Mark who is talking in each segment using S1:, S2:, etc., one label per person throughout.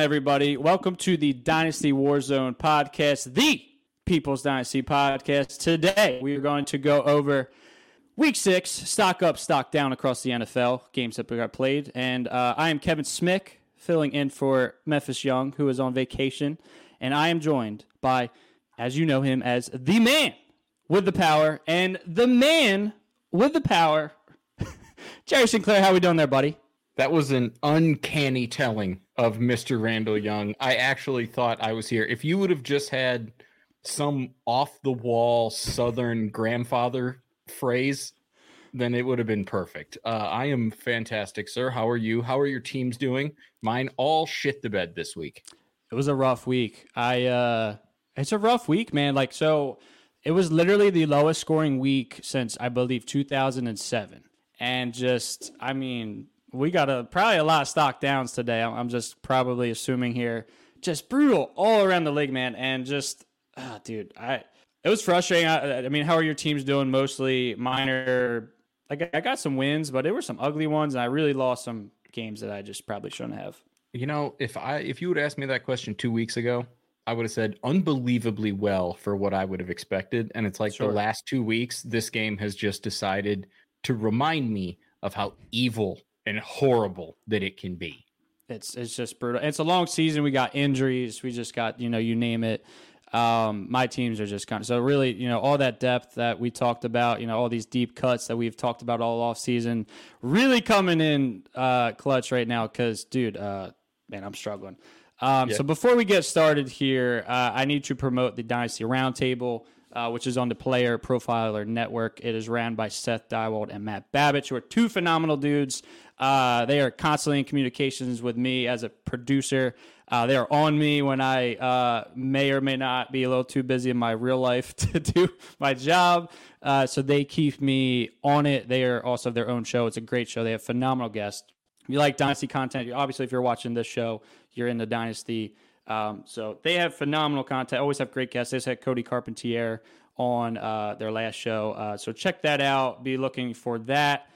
S1: Everybody? Welcome to the Dynasty Warzone podcast, the People's Dynasty podcast. Today, we are going to go over week six, stock up, stock down across the NFL, games that got played. And uh, I am Kevin Smick, filling in for Memphis Young, who is on vacation. And I am joined by, as you know him, as the man with the power and the man with the power, Jerry Sinclair. How we doing there, buddy?
S2: That was an uncanny telling of Mr. Randall Young. I actually thought I was here. If you would have just had some off the wall Southern grandfather phrase, then it would have been perfect. Uh, I am fantastic, sir. How are you? How are your teams doing? Mine all shit the bed this week.
S1: It was a rough week. I uh it's a rough week, man. Like so it was literally the lowest scoring week since I believe 2007. And just I mean, we got a probably a lot of stock downs today. I'm, just probably assuming here. Just brutal all around the league, man. And just ah, dude, I it was frustrating. I, I mean, how are your teams doing? Mostly minor. Like I got some wins, but there were some ugly ones, and I really lost some games that I just probably shouldn't have.
S2: You know, if I if you would ask me that question two weeks ago, I would have said unbelievably well for what I would have expected. And it's like
S1: Sure.
S2: the last two weeks, this game has just decided to remind me of how evil and horrible that it can be.
S1: It's it's just brutal. It's a long season. We got injuries. We just got you know you name it. Um, my teams are just kind of so really you know all that depth that we talked about. You know all these deep cuts that we've talked about all off season really coming in uh, clutch right now. Because dude, uh, man, I'm struggling. Um, So before we get started here, uh, I need to promote the Dynasty Roundtable. Uh, which is on the Player Profiler Network. It is ran by Seth Dywald and Matt Babbage, who are two phenomenal dudes. Uh, they are constantly in communications with me as a producer. Uh, they are on me when I uh, may or may not be a little too busy in my real life to do my job. Uh, so they keep me on it. They are also their own show. It's a great show. They have phenomenal guests. If you like Dynasty content, obviously, if you're watching this show, you're in the Dynasty. Um, so they have phenomenal content. Always have great guests. They just had Cody Carpentier on uh, their last show. Uh, so check that out. Be looking for that.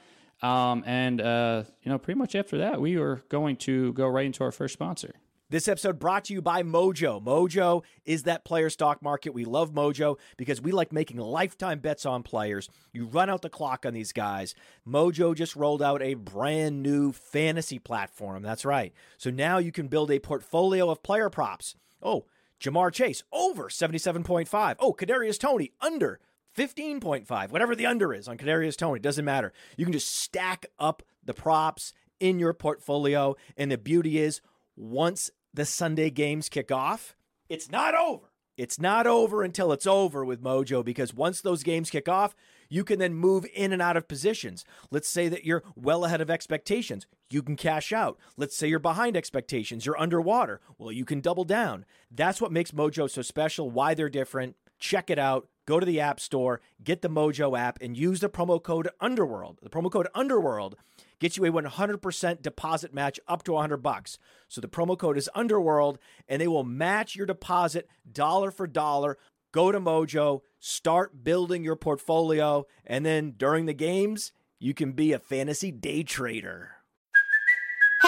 S1: Um, and uh, you know, pretty much after that, we are going to go right into our first sponsor.
S3: This episode brought to you by Mojo. Mojo is that player stock market. We love Mojo because we like making lifetime bets on players. You run out the clock on these guys. Mojo just rolled out a brand new fantasy platform. That's right. So now you can build a portfolio of player props. Oh, Ja'Marr Chase over 77.5. Oh, Kadarius Toney under 15.5. Whatever the under is on Kadarius Toney, doesn't matter. You can just stack up the props in your portfolio and the beauty is once the Sunday games kick off, it's not over. It's not over until it's over with Mojo because once those games kick off, you can then move in and out of positions. Let's say that you're well ahead of expectations. You can cash out. Let's say you're behind expectations. You're underwater. Well, you can double down. That's what makes Mojo so special, why they're different. Check it out. Go to the App Store, get the Mojo app, and use the promo code Underworld. The promo code Underworld gets you a 100% deposit match up to 100 bucks. So the promo code is Underworld, and they will match your deposit dollar for dollar. Go to Mojo, start building your portfolio, and then during the games, you can be a fantasy day trader.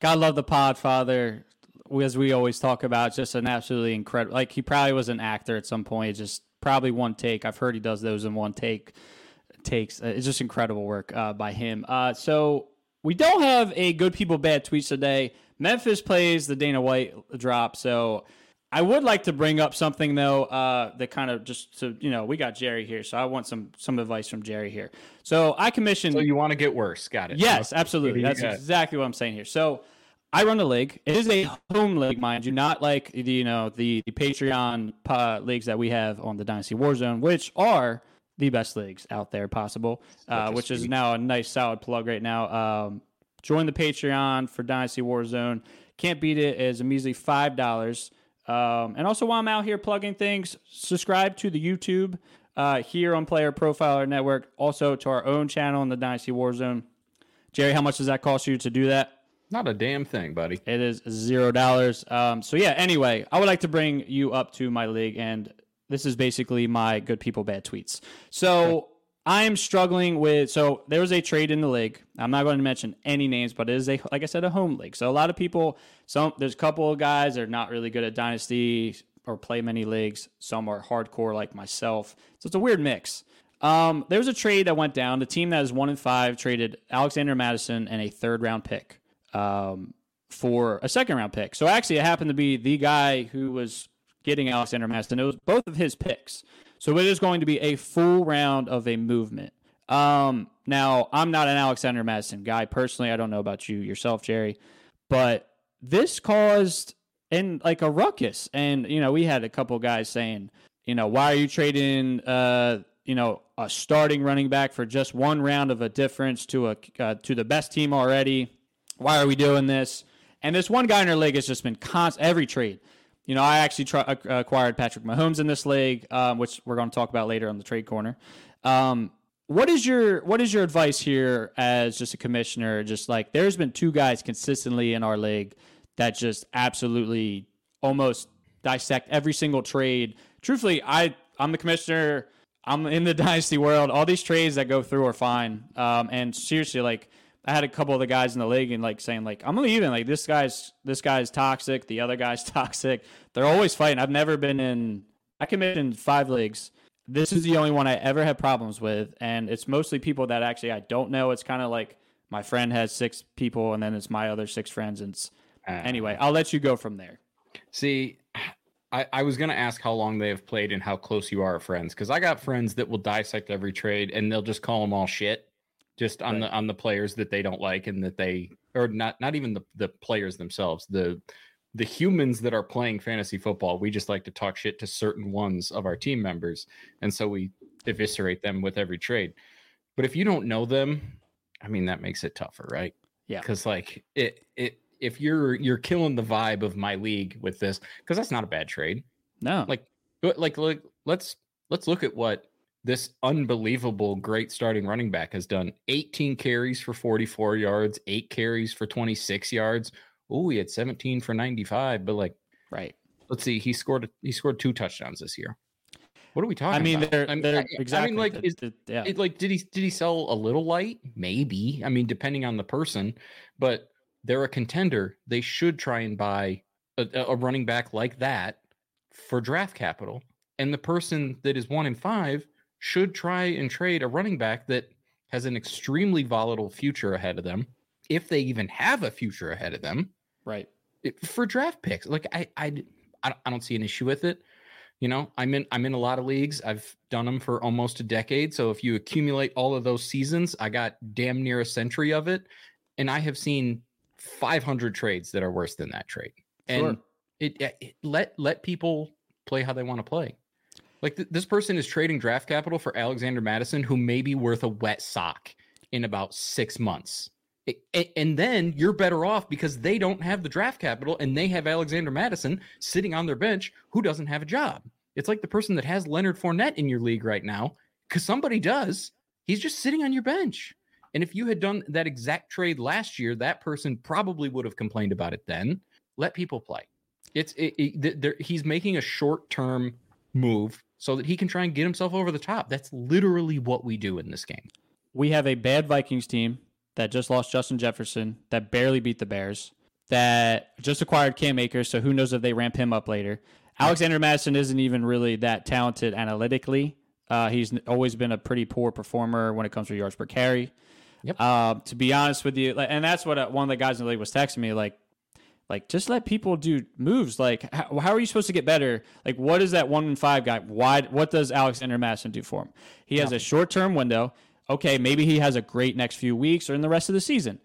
S1: God love the Podfather. As we always talk about, just an absolutely incredible. Like he probably was an actor at some point. Just probably one take. I've heard he does those in one take. Takes. It's just incredible work uh, by him. Uh, so we don't have a good people bad tweets today. Memphis plays the Dana White drop. So I would like to bring up something though uh, that kind of just to you know we got Jerry here, so I want some some advice from Jerry here. So I commissioned.
S2: So you want to get worse? Got it.
S1: Yes, absolutely.
S2: That's
S1: That's
S2: got it.
S1: exactly what I'm saying here. So I run a league. It is a home league, mind you, not like the you know the, the Patreon uh, leagues that we have on the Dynasty Warzone, which are the best leagues out there possible. Uh, which is now a nice solid plug right now. Um, join the Patreon for Dynasty Warzone. Can't beat it. It's a measly five dollars. Um, and also, while I'm out here plugging things, subscribe to the YouTube uh, here on Player Profiler Network. Also to our own channel in the Dynasty Warzone. Jerry, how much does that cost you to do that?
S2: Not a damn thing, buddy.
S1: It is zero dollars. Um, so yeah. Anyway, I would like to bring you up to my league, and this is basically my good people bad tweets. So I am struggling with. So there was a trade in the league. I'm not going to mention any names, but it is a like I said a home league. So a lot of people. Some there's a couple of guys that are not really good at dynasty or play many leagues. Some are hardcore like myself. So it's a weird mix. Um, there was a trade that went down. The team that is one and five traded Alexander Mattison and a third round pick um, for a second round pick. So actually, it happened to be the guy who was getting Alexander Mattison. It was both of his picks. So it is going to be a full round of a movement. Um, now, I'm not an Alexander Mattison guy personally. I don't know about you yourself, Jerry, but this caused and like a ruckus. And you know, we had a couple guys saying, you know, why are you trading, uh, you know, a starting running back for just one round of a difference to a uh, to the best team already? Why are we doing this? And this one guy in our league has just been constant every trade. You know, I actually acquired Patrick Mahomes in this league, um, which we're going to talk about later on the trade corner. Um, what is your what is your advice here as just a commissioner? Just like there's been two guys consistently in our league that just absolutely almost dissect every single trade. Truthfully, I I'm the commissioner. I'm in the dynasty world. All these trades that go through are fine. Um, and seriously, like I had a couple of the guys in the league and like saying like I'm leaving. Like this guy's this guy's toxic. The other guy's toxic. They're always fighting. I've never been in. I commissioned five leagues. This is the only one I ever had problems with, and it's mostly people that actually I don't know. It's kind of like my friend has six people, and then it's my other six friends. And it's,
S2: Ah.
S1: anyway, I'll let you go from there.
S2: See, I, I was gonna ask how long they have played and how close you are friends, because I got friends that will dissect every trade and they'll just call them all shit, just on the on the players that they don't like and that they or not not even the the players themselves, the the humans that are playing fantasy football. We just like to talk shit to certain ones of our team members, and so we eviscerate them with every trade. But if you don't know them, I mean that makes it tougher, right?
S1: Yeah.
S2: because like it it if you're you're killing the vibe of my league with this because that's not a bad trade
S1: No,
S2: like like like let's let's look at what this unbelievable great starting running back has done 18 carries for 44 yards 8 carries for 26 yards oh he had 17 for 95 but like
S1: right.
S2: let's see he scored he scored two touchdowns this year What are we talking
S1: I mean,
S2: about?
S1: they're,
S2: I mean,
S1: they're
S2: I-
S1: exactly.
S2: I mean, like, is,
S1: the- yeah.
S2: it, like, did he did he sell a little light? Maybe. I mean, depending on the person, but they're a contender. They should try and buy a, a running back like that for draft capital. And the person that is one in five should try and trade a running back that has an extremely volatile future ahead of them, if they even have a future ahead of them
S1: right.
S2: it- for draft picks. Like I, I, I don't- I don't see an issue with it. You know, I'm in, I'm in a lot of leagues. I've done them for almost a decade. So if you accumulate all of those seasons, I got damn near a century of it, and I have seen 500 trades that are worse than that trade. And
S1: Sure.
S2: it, it let let people play how they want to play. Like th- this person is trading draft capital for Alexander Mattison, who may be worth a wet sock in about six months. And then you're better off because they don't have the draft capital and they have Alexander Mattison sitting on their bench who doesn't have a job. It's like the person that has Leonard Fournette in your league right now because somebody does. He's just sitting on your bench. And if you had done that exact trade last year, that person probably would have complained about it then. Let people play. It's it, it, he's making a short term move so that he can try and get himself over the top. That's literally what we do in this game.
S1: we have a bad Vikings team that just lost Justin Jefferson, that barely beat the Bears, that just acquired Cam Akers, so who knows if they ramp him up later. Alexander Mattison isn't even really that talented analytically. Uh, he's always been a pretty poor performer when it comes to yards per carry.
S2: Yep.
S1: Uh, to be honest with you, like, and that's what uh, one of the guys in the league was texting me, like, like just let people do moves. Like, how, how are you supposed to get better? Like, what is that one in five guy? Why? What does Alexander Mattison do for him? He has a short term window. Okay, maybe he has a great next few weeks or in the rest of the season.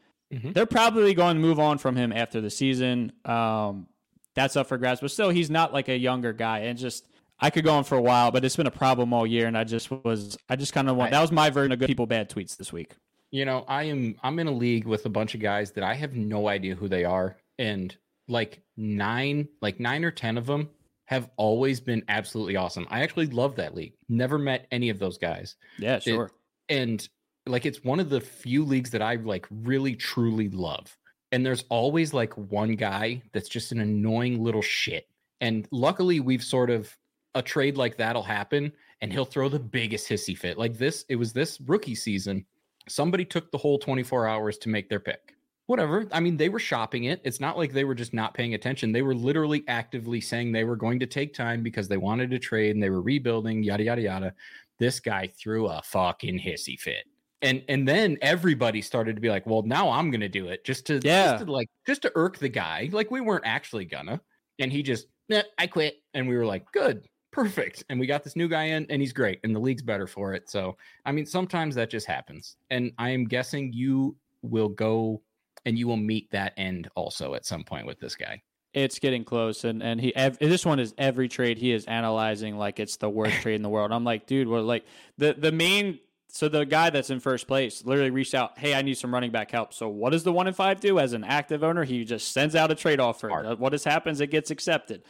S1: They're probably going to move on from him after the season. Um, that's up for grabs, but still, he's not like a younger guy. And just, I could go on for a while, but it's been a problem all year. And I just was, I just kind of want, that was my version of good people, bad tweets this week.
S2: You know, I am I'm in a league with a bunch of guys that I have no idea who they are and like 9 like 9 or 10 of them have always been absolutely awesome. I actually love that league. Never met any of those guys.
S1: Yeah,
S2: It-
S1: sure.
S2: and like it's one of the few leagues that I like really truly love. And there's always like one guy that's just an annoying little shit. And luckily we've sort of a trade like that'll happen and he'll throw the biggest hissy fit. Like this, it was this rookie season. Somebody took the whole 24 hours to make their pick. Whatever. I mean, they were shopping it. It's not like they were just not paying attention. They were literally actively saying they were going to take time because they wanted to trade and they were rebuilding, yada, yada, yada. This guy threw a fucking hissy fit and and then everybody started to be like well now i'm gonna do it just to
S1: Yeah.
S2: just to like just to irk the guy like we weren't actually gonna and he just "Nah, i quit and we were like good perfect and we got this new guy in and he's great and the league's better for it so i mean sometimes that just happens and i am guessing you will go and you will meet that end also at some point with this guy
S1: It's getting close, and and he ev- this one is every trade he is analyzing like it's the worst trade in the world. I'm like, dude, well, like the the main. So the guy that's in first place literally reached out, hey, I need some running back help. So what does the one in five do as an active owner? He just sends out a trade offer. Uh, What has happens? It gets accepted.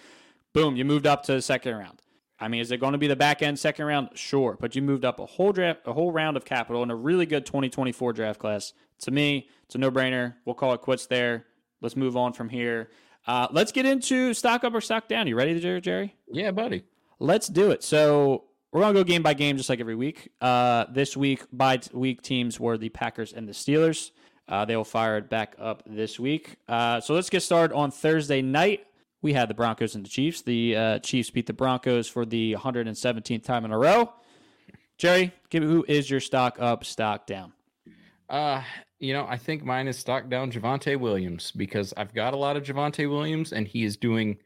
S1: Boom, you moved up to the second round. I mean, is it going to be the back end second round? Sure, but you moved up a whole draft, a whole round of capital in a really good 2024 draft class. To me, it's a no brainer. We'll call it quits there. Let's move on from here. Uh, let's get into stock up or stock down. You ready, Jerry? Jerry?
S2: yeah buddy
S1: Let's do it. So we're gonna go game by game, just like every week. Uh, this week, by week teams were the Packers and the Steelers. Uh, they will fire it back up this week. Uh, so let's get started on Thursday night. We had the Broncos and the Chiefs. The uh, Chiefs beat the Broncos for the 117th time in a row. Jerry, give me who is your stock up, stock down?
S2: Uh, you know, I think mine is stock down Javonte Williams because I've got a lot of Javonte Williams and he is doing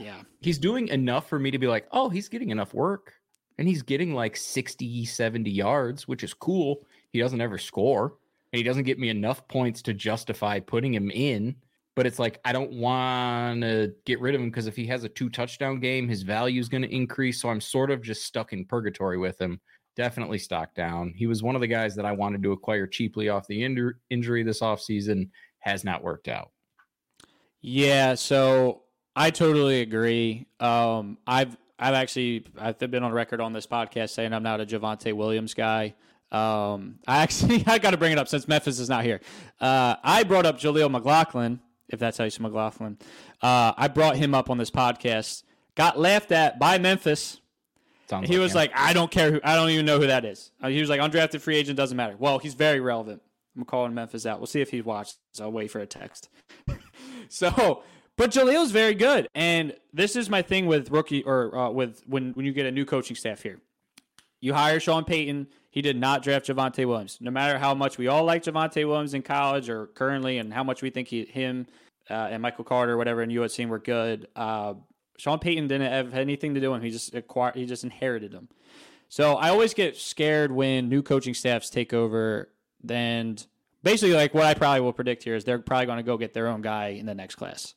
S1: Yeah,
S2: he's doing enough for me to be like, "Oh, he's getting enough work." And he's getting like 60, 70 yards, which is cool. He doesn't ever score, and he doesn't get me enough points to justify putting him in. But it's like I don't want to get rid of him because if he has a two touchdown game, his value is going to increase. So I'm sort of just stuck in purgatory with him. Definitely stock down. He was one of the guys that I wanted to acquire cheaply off the injur- injury this offseason. Has not worked out.
S1: Yeah, so I totally agree. Um, I've I've actually I've been on record on this podcast saying I'm not a Javonte Williams guy. Um, I actually I got to bring it up since Memphis is not here. Uh, I brought up Jaleel McLaughlin, if that's how you say McLaughlin. Uh, I brought him up on this podcast. Got laughed at by Memphis.
S2: Sounds
S1: he was
S2: him.
S1: like, I don't care who, I don't even know who that is. Uh, he was like, undrafted free agent doesn't matter. Well, he's very relevant. I'm calling Memphis out. We'll see if he watches. I'll wait for a text. so, but Jaleel's very good, and this is my thing with rookie or uh, with when when you get a new coaching staff here. You hire Sean Payton. He did not draft Javonte Williams. No matter how much we all like Javonte Williams in college or currently, and how much we think he, him uh, and Michael Carter, whatever, in USC were good. Uh, Sean Payton didn't have anything to do with him. He just acquired. He just inherited them. So I always get scared when new coaching staffs take over. And basically, like what I probably will predict here is they're probably going to go get their own guy in the next class.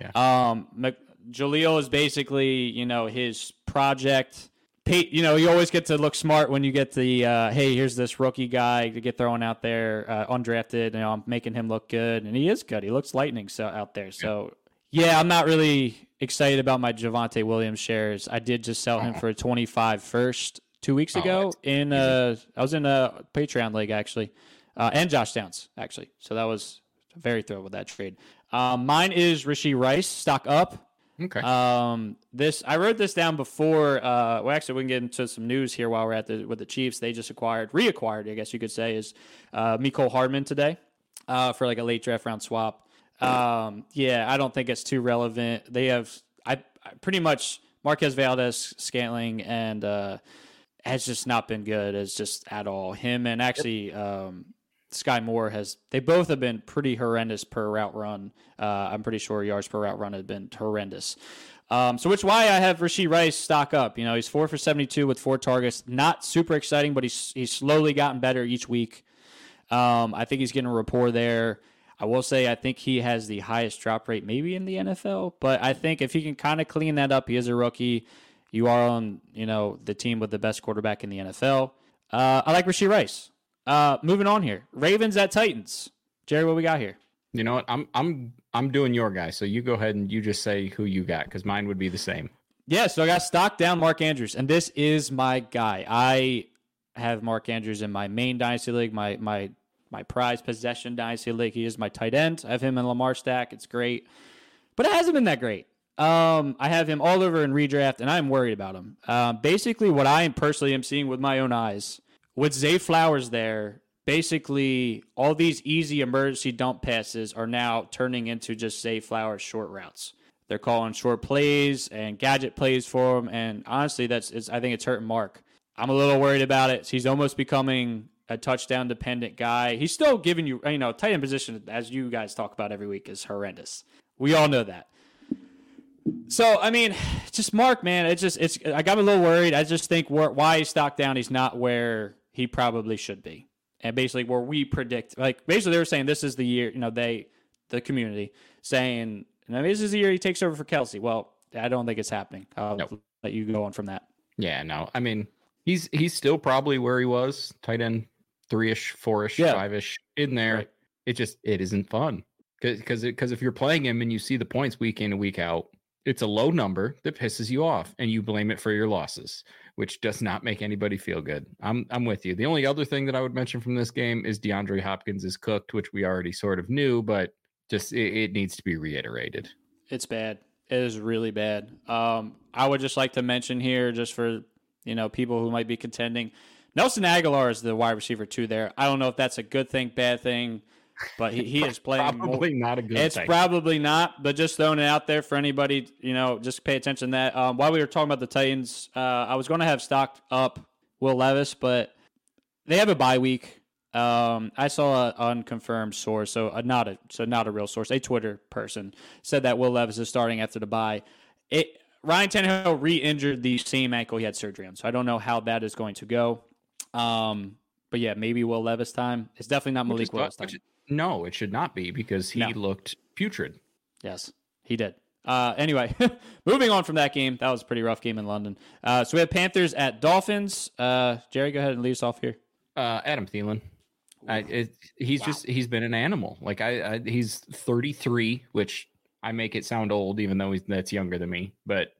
S2: Yeah.
S1: Um, Mc- Jaleel is basically, you know, his project. Pate, you know, you always get to look smart when you get the, uh, hey, here's this rookie guy to get thrown out there, uh, undrafted. You know, I'm making him look good, and he is good. He looks lightning so out there. So, yeah, I'm not really excited about my Javonte Williams shares. I did just sell him for a 25 first two weeks
S2: Oh,
S1: ago in uh, I was in a Patreon league actually, uh, and Josh Downs actually. So that was very thrilled with that trade. Um, mine is Rashee Rice stock up.
S2: okay.
S1: Um, this I wrote this down before. Uh, well, actually, we can get into some news here while we're at the with the Chiefs. They just acquired, reacquired, I guess you could say, is uh, Mecole Hardman today uh, for like a late draft round swap. Um, yeah, I don't think it's too relevant. They have I, I pretty much Marquez Valdes, Scantling, and uh, has just not been good as just at all. Him and actually um, Skyy Moore has they both have been pretty horrendous per route run. Uh, I'm pretty sure yards per route run have been horrendous. Um, so which why I have Rashee Rice stock up. You know, he's four for 72 with four targets. Not super exciting, but he's he's slowly gotten better each week. Um, I think he's getting a rapport there. I will say I think he has the highest drop rate maybe in the NFL, but I think if he can kind of clean that up, he is a rookie. You are on, you know, the team with the best quarterback in the NFL. Uh, I like Rashee Rice. Uh, moving on here, Ravens at Titans. Jerry, what we got here?
S2: you know what? I'm I'm I'm doing your guy. So you go ahead and you just say who you got because mine would be the same.
S1: Yeah, so I got stock down Mark Andrews, and this is my guy. I have Mark Andrews in my main dynasty league, my my my prize possession dynasty league. He is my tight end. I have him in Lamar stack. It's great, but it hasn't been that great. Um, I have him all over in redraft, and I'm worried about him. Um, basically, what I personally am seeing with my own eyes with Zay Flowers there. Basically, all these easy emergency dump passes are now turning into just Zay Flowers short routes. They're calling short plays and gadget plays for him, and honestly, that's I think it's hurting Mark. I'm a little worried about it. He's almost becoming a touchdown dependent guy. He's still giving you, you know, tight end position as you guys talk about every week is horrendous. We all know that. So I mean, just Mark, man. It's just it's. I got a little worried. I just think where, why he's stocked down. He's not where he probably should be, and basically where we predict. Like basically, they were saying this is the year. You know, they the community saying, "No, this is the year he takes over for Kelce." Well, I don't think it's happening. I'll
S2: Nope.
S1: let you go on from that.
S2: Yeah, no. I mean, he's he's still probably where he was, tight end three ish, four ish,
S1: Yeah.
S2: five ish in there.
S1: Right.
S2: It just it isn't fun because because if you're playing him and you see the points week in and week out, it's a low number that pisses you off, and you blame it for your losses, which does not make anybody feel good. I'm I'm with you. The only other thing that I would mention from this game is DeAndre Hopkins is cooked, which we already sort of knew, but just it, it needs to be reiterated.
S1: It's bad. It is really bad. Um, I would just like to mention here, just for you know people who might be contending, Nelson Agholor is the wide receiver too. There, I don't know if that's a good thing, bad thing, but he, he is playing. more-
S2: Probably not a good
S1: It's
S2: thing.
S1: probably not, but just throwing it out there for anybody, you know, just pay attention to that. Um, while we were talking about the Titans, uh, I was going to have stocked up Will Levis, but they have a bye week. Um, I saw an unconfirmed source, so uh, not a so not a real source, a Twitter person said that Will Levis is starting after the bye. It Ryan Tannehill re-injured the same ankle he had surgery on, so I don't know how that is going to go. Um, but yeah, maybe Will Levis time. It's definitely not Malik Willis time.
S2: which- no, it should not be because he
S1: No.
S2: looked putrid.
S1: Yes, he did. Uh, anyway, moving on from that game, that was a pretty rough game in London. Uh, so we have Panthers at Dolphins. Uh, Jerry, go ahead and lead us off here.
S2: Uh, Adam Thielen. I, it, he's just he's been an animal. Like I, I, he's 33, which I make it sound old, even though he's that's younger than me. But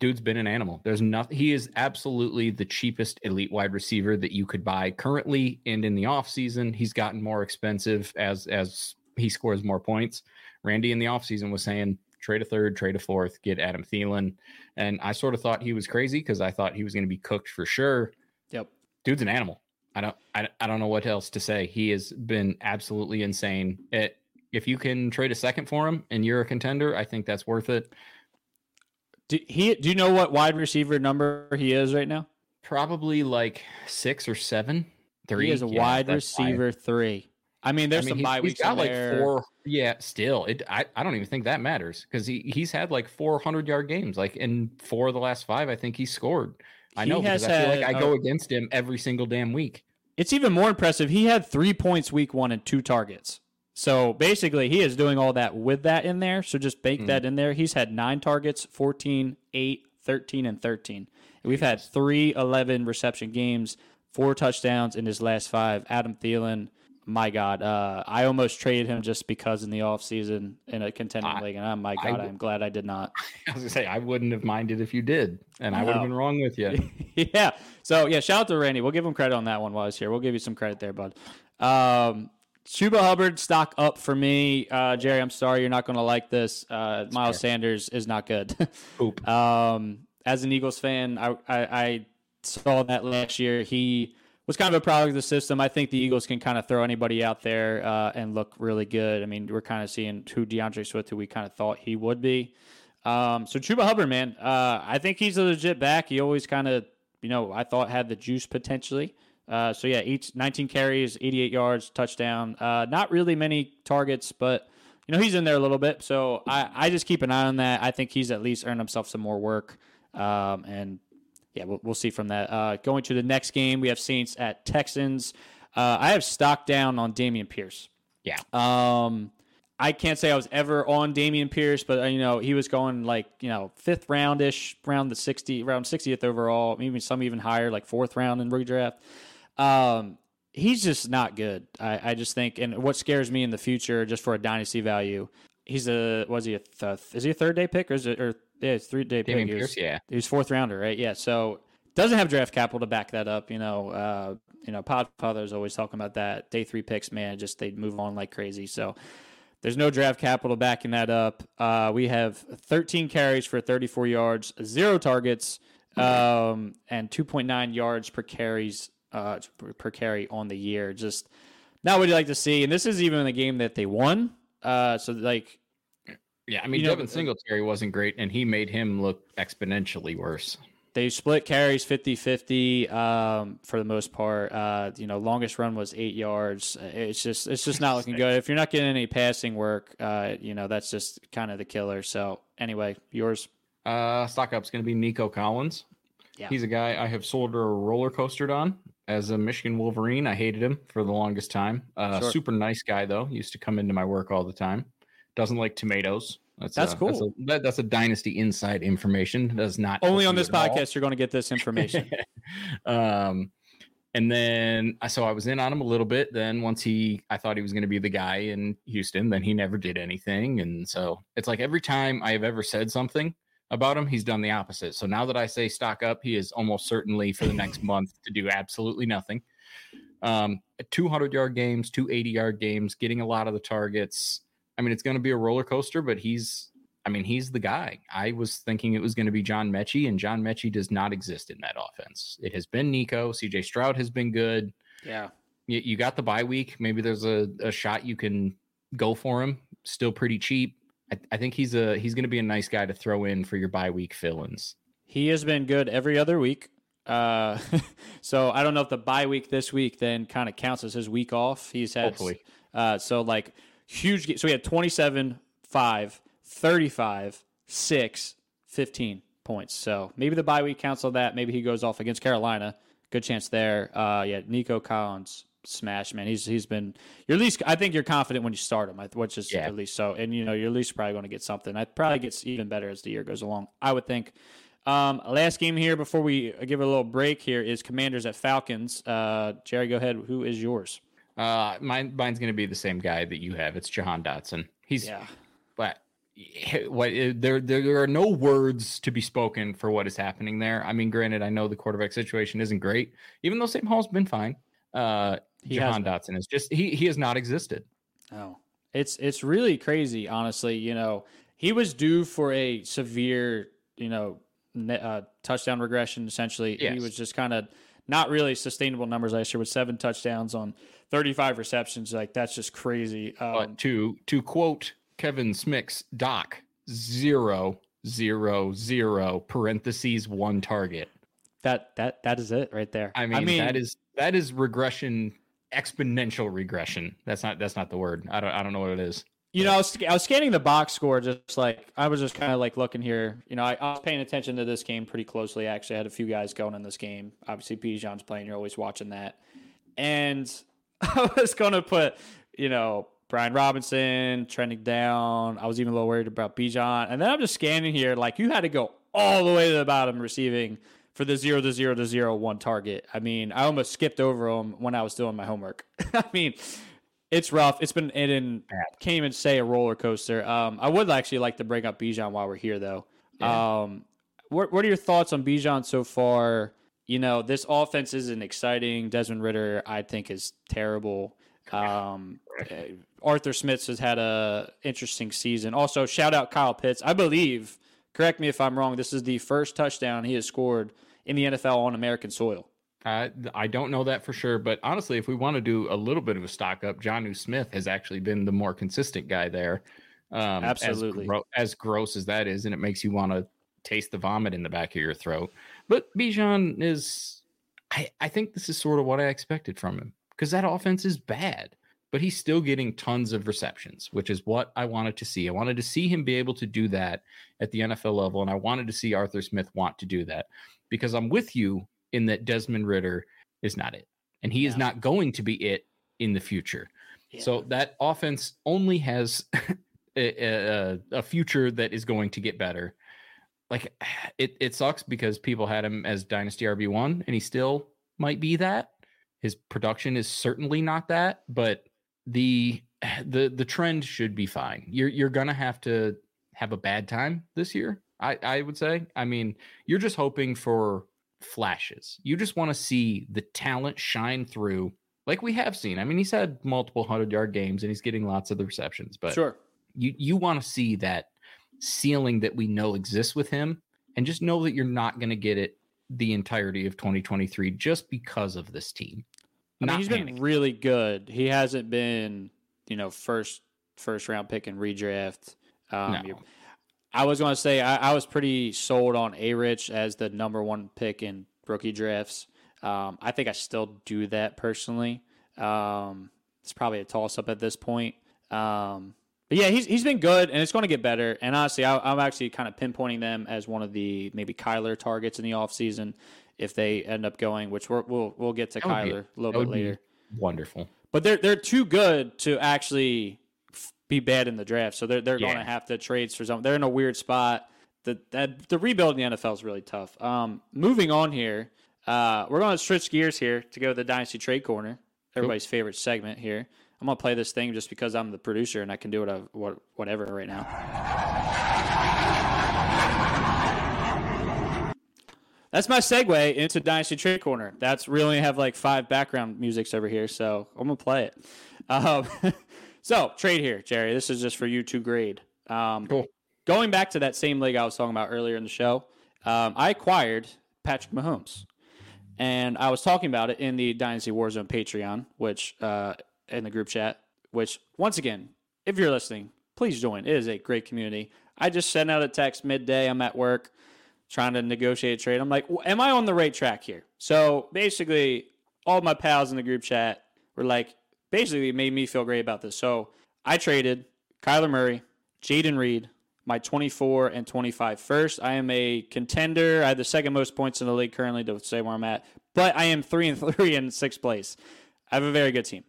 S2: dude's been an animal. There's nothing. He is absolutely the cheapest elite wide receiver that you could buy currently and in the off season. He's gotten more expensive as as he scores more points. Randy in the offseason was saying trade a third, trade a fourth, get Adam Thielen. And I sort of thought he was crazy because I thought he was going to be cooked for sure.
S1: Yep.
S2: Dude's an animal. I don't I, I don't know what else to say. He has been absolutely insane. It if you can trade a second for him and you're a contender, I think that's worth it.
S1: Do he? Do you know what wide receiver number he is right now?
S2: Probably like six or seven. Three.
S1: He is a
S2: Yeah,
S1: wide receiver three. I mean, there's
S2: I mean,
S1: some
S2: he's-
S1: bye
S2: he's
S1: weeks
S2: got
S1: in
S2: like
S1: there.
S2: four. Yeah, still, it. I, I don't even think that matters because he he's had like 400 yard games. Like in four of the last five, I think he scored. I
S1: He
S2: know because I feel like I go against him every single damn week.
S1: It's even more impressive. He had three points week one and two targets. So basically, he is doing all that with that in there. So just bake
S2: Mm.
S1: that in there. He's had nine targets 14, 8, 13, and 13. We've had three 11 reception games, four touchdowns in his last five. Adam Thielen, my God. Uh, I almost traded him just because in the offseason in a contending
S2: I-
S1: league. And oh, my God,
S2: w-
S1: I'm glad I did not.
S2: I was gonna say I wouldn't have minded if you did, and I would have been wrong with you.
S1: yeah. So yeah, shout out to Randy. We'll give him credit on that one while he's here. We'll give you some credit there, bud. Um, Chuba Hubbard stock up for me. Uh, Jerry, I'm sorry you're not going to like this. Uh, Miles Sanders is not good.
S2: Poop.
S1: um, as an Eagles fan, I, I, I saw that last year. He was kind of a product of the system. I think the Eagles can kind of throw anybody out there uh, and look really good. I mean, we're kind of seeing who D'Andre Swift, who we kind of thought he would be. Um, so Chuba Hubbard, man, uh, I think he's a legit back. He always kind of, you know, I thought had the juice potentially. Uh, so yeah, each 19 carries, 88 yards, touchdown. Uh, not really many targets, but you know he's in there a little bit. So I, I just keep an eye on that. I think he's at least earned himself some more work. Um, and yeah, we'll, we'll see from that. Uh, going to the next game, we have Saints at Texans. Uh, I have stock down on Dameon Pierce.
S2: Yeah.
S1: Um, I can't say I was ever on Dameon Pierce, but uh, you know he was going like you know fifth roundish, round the sixty, round sixtieth overall, maybe some even higher, like fourth round in redraft. Um, he's just not good. I, I just think, and what scares me in the future, just for a dynasty value, he's a was he a th- is he a third day pick or is it or yeah it's three day pick? He was-
S2: Pierce, yeah.
S1: he was fourth rounder, right? Yeah. So doesn't have draft capital to back that up. You know, uh, you know, Podfather is always talking about that. Day three picks, man, just they move on like crazy. So there's no draft capital backing that up. Uh, we have 13 carries for 34 yards, zero targets, um, and 2.9 yards per carries uh, per- per carry on the year. Just not what you like to see. And this is even the game that they won. Uh, so like
S2: Yeah, I mean
S1: You know,
S2: Devin Singletary wasn't great, and he made him look exponentially worse.
S1: they split carries 50-50 um, for the most part. Uh, you know, longest run was eight yards. It's just it's just not looking good. If you're not getting any passing work, uh, you know that's just kind of the killer. So anyway, yours.
S2: Uh, stock up's going to be Nico Collins.
S1: Yeah.
S2: He's a guy I have sold a roller coastered on as a Michigan Wolverine. I hated him for the longest time. Uh,
S1: Sure.
S2: Super nice guy though. Used to come into my work all the time. Doesn't like tomatoes. That's
S1: That's
S2: a,
S1: cool.
S2: That's a, that, that's a dynasty inside information. Does not
S1: Only on this
S2: at all.
S1: podcast you're going to get this information.
S2: um, and then I so I was in on him a little bit. Then once he, I thought he was going to be the guy in Houston. Then he never did anything, and so it's like every time I have ever said something about him, he's done the opposite. So now that I say stock up, he is almost certainly for the next month to do absolutely nothing. Um, 200 yard games, 280 yard games, getting a lot of the targets. I mean, it's going to be a roller coaster, but he's, I mean, he's the guy. I was thinking it was going to be John Metchie, and John Metchie does not exist in that offense. It has been Nico. CJ Stroud has been good.
S1: yeah.
S2: You, you got the bye week. Maybe there's a, a shot you can go for him. Still pretty cheap. I, I think he's a he's going to be a nice guy to throw in for your bye week fill-ins.
S1: He has been good every other week. Uh, so I don't know if the bye week this week then kind of counts as his week off. He's had
S2: Hopefully.
S1: Uh, so like huge. So he had 27, 5, 35, 6, 15 points. So maybe the bye week counts on that. Maybe he goes off against Carolina. Good chance there. Uh, yeah, Nico Collins smash man. He's he's been you're at least I think you're confident when you start him, which is
S2: Yeah.
S1: at least so. And you know you're at least probably going to get something. It probably gets even better as the year goes along. I would think. Um, last game here before we give it a little break here is Commanders at Falcons. Uh, Jerry, go ahead. Who is yours?
S2: Uh, mine mine's going to be the same guy that you have. It's Jahan Dotson. He's
S1: Yeah.
S2: but what eh, there there are no words to be spoken for what is happening there. I mean, granted, I know the quarterback situation isn't great, even though St. Paul's been fine. Uh,
S1: He
S2: Jahan
S1: been.
S2: Dotson is just he he has not existed.
S1: Oh, it's it's really crazy, honestly. You know, he was due for a severe, you know, ne- uh, touchdown regression. Essentially, he was just kind of not really sustainable numbers last year with seven touchdowns on 35 receptions. Like that's just crazy. Um,
S2: But to to quote Kevin Smick's doc, zero zero zero parentheses one target.
S1: that that that is it right there.
S2: I mean, that is that is regression, exponential regression. That's not that's not the word. I don't I don't know what it is.
S1: You know, I was, I was scanning the box score, just like I was just kind of like looking here. You know, I, I was paying attention to this game pretty closely. Actually, I had a few guys going in this game. Obviously, Bijan's playing. You're always watching that. And I was going to put, you know, Brian Robinson trending down. I was even a little worried about Bijan. And then I'm just scanning here. Like, you had to go all the way to the bottom receiving for the zero to zero to zero one target. I mean, I almost skipped over them when I was doing my homework. I mean, it's rough. It's been it didn't can't even say a roller coaster. Um, I would actually like to bring up Bijan while we're here though. Um, what what are your thoughts on Bijan so far? You know, this offense isn't exciting. Desmond Ridder, I think, is terrible. Um, uh, Arthur Smith has had a interesting season. Also, shout out Kyle Pitts. I believe, correct me if I'm wrong. This is the first touchdown he has scored in the NFL on American soil.
S2: Uh, I don't know that for sure, but honestly, if we want to do a little bit of a stock up, Jonnu Smith has actually been the more consistent guy there. Um, as
S1: Absolutely.
S2: gro- As, gross as that is, and it makes you want to taste the vomit in the back of your throat. But Bijan is, I, I think this is sort of what I expected from him because that offense is bad, but he's still getting tons of receptions, which is what I wanted to see. I wanted to see him be able to do that at the NFL level, and I wanted to see Arthur Smith want to do that because I'm with you in that Desmond Ridder is not it. And he is not going to be it in the future. So that offense only has a, a, a future that is going to get better. Like it, it sucks because people had him as Dynasty RB1 and he still might be that. His production is certainly not that, but the the the trend should be fine. You're you're gonna have to have a bad time this year. I I would say. I mean, you're just hoping for flashes. You just want to see the talent shine through, like we have seen. I mean, he's had multiple hundred yard games and he's getting lots of the receptions, but
S1: Sure.
S2: you you want to see that ceiling that we know exists with him, and just know that you're not going to get it the entirety of 2023 just because of this team.
S1: I mean, he's
S2: panic.
S1: been really good. He hasn't been, you know, first first round pick and redraft. Um,
S2: No.
S1: I was going to say I, I was pretty sold on A Rich as the number one pick in rookie drafts. Um, I think I still do that personally. Um, it's probably a toss up at this point. Um, but yeah, he's he's been good, and it's going to get better. And honestly, I, I'm actually kind of pinpointing them as one of the maybe Kyler targets in the offseason if they end up going, which we're, we'll we'll get to
S2: would be-
S1: Kyler a little bit later
S2: Wonderful.
S1: but they're they're too good to actually be bad in the draft. So they're they're going to have to trade for something. They're in a weird spot. The that the rebuild in the NFL is really tough. Um, moving on here, uh, we're going to switch gears here to go to the Dynasty Trade Corner, everybody's favorite segment here. I'm gonna play this thing just because I'm the producer and I can do what I, what whatever right now. That's my segue into Dynasty Trade Corner. That's we only have like five background musics over here, so I'm gonna play it. Um, so trade here, Jerry. This is just for you to grade. Um,
S2: Cool.
S1: Going back to that same league I was talking about earlier in the show, um, I acquired Patrick Mahomes, and I was talking about it in the Dynasty Warzone Patreon, which uh, in the group chat. Which once again, if you're listening, please join. It is a great community. I just sent out a text midday. I'm at work trying to negotiate a trade. I'm like, "W- am I on the right track here? So basically, all my pals in the group chat were like, basically, it made me feel great about this. So I traded Kyler Murray, Jayden Reed, my 24 and 25 first. I am a contender. I have the second most points in the league currently to say where I'm at, but I am three and three in sixth place. I have a very good team.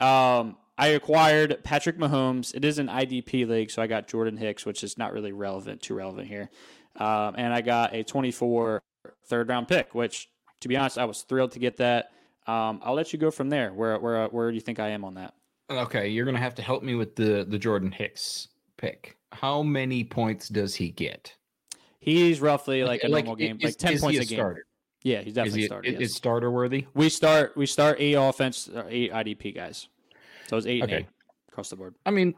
S1: Um, I acquired Patrick Mahomes. It is an IDP league, so I got Jordan Hicks, which is not really relevant, too relevant here. Um, and I got a 24 third round pick, which, to be honest, I was thrilled to get that. Um, I'll let you go from there. Where where where do you think I am on that?
S2: Okay, you're gonna have to help me with the the Jordan Hicks pick. How many points does he get?
S1: He's roughly like a normal game,
S2: is-
S1: like 10
S2: is he
S1: points
S2: a
S1: a game.
S2: starter?
S1: Yeah, he's
S2: Is
S1: definitely
S2: he
S1: starter.
S2: is-
S1: yes.
S2: is starter worthy?
S1: we start we start eight offense, uh, eight IDP guys. So it's eight
S2: Okay.
S1: eight across the board.
S2: I mean,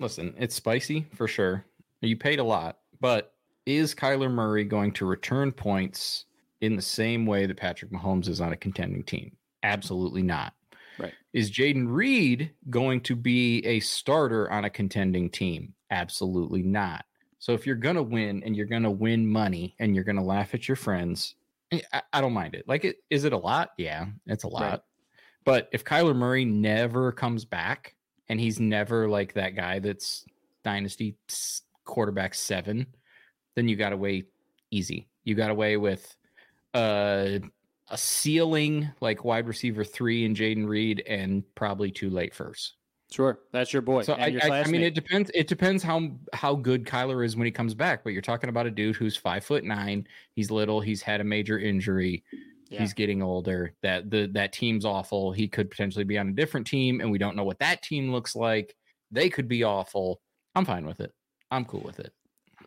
S2: listen, it's spicy for sure. You paid a lot, but is Kyler Murray going to return points in the same way that Patrick Mahomes is on a contending team? Absolutely not.
S1: Right.
S2: Is Jayden Reed going to be a starter on a contending team? Absolutely not. So if you're gonna win and you're gonna win money and you're gonna laugh at your friends, eh, I, I don't mind it. Like, it is it a lot? Yeah, it's a lot.
S1: Right.
S2: But if Kyler Murray never comes back and he's never like that guy that's dynasty quarterback seven, then you got to weigh easy. You got away with uh, a ceiling like wide receiver three and Jayden Reed and probably two late first.
S1: Sure, that's your boy.
S2: So
S1: and
S2: I,
S1: your
S2: I, I mean, it depends. It depends how how good Kyler is when he comes back. But you're talking about a dude who's five foot nine. He's little. He's had a major injury.
S1: Yeah.
S2: He's getting older. That the that team's awful. He could potentially be on a different team, and we don't know what that team looks like. They could be awful. I'm fine with it. I'm cool with it.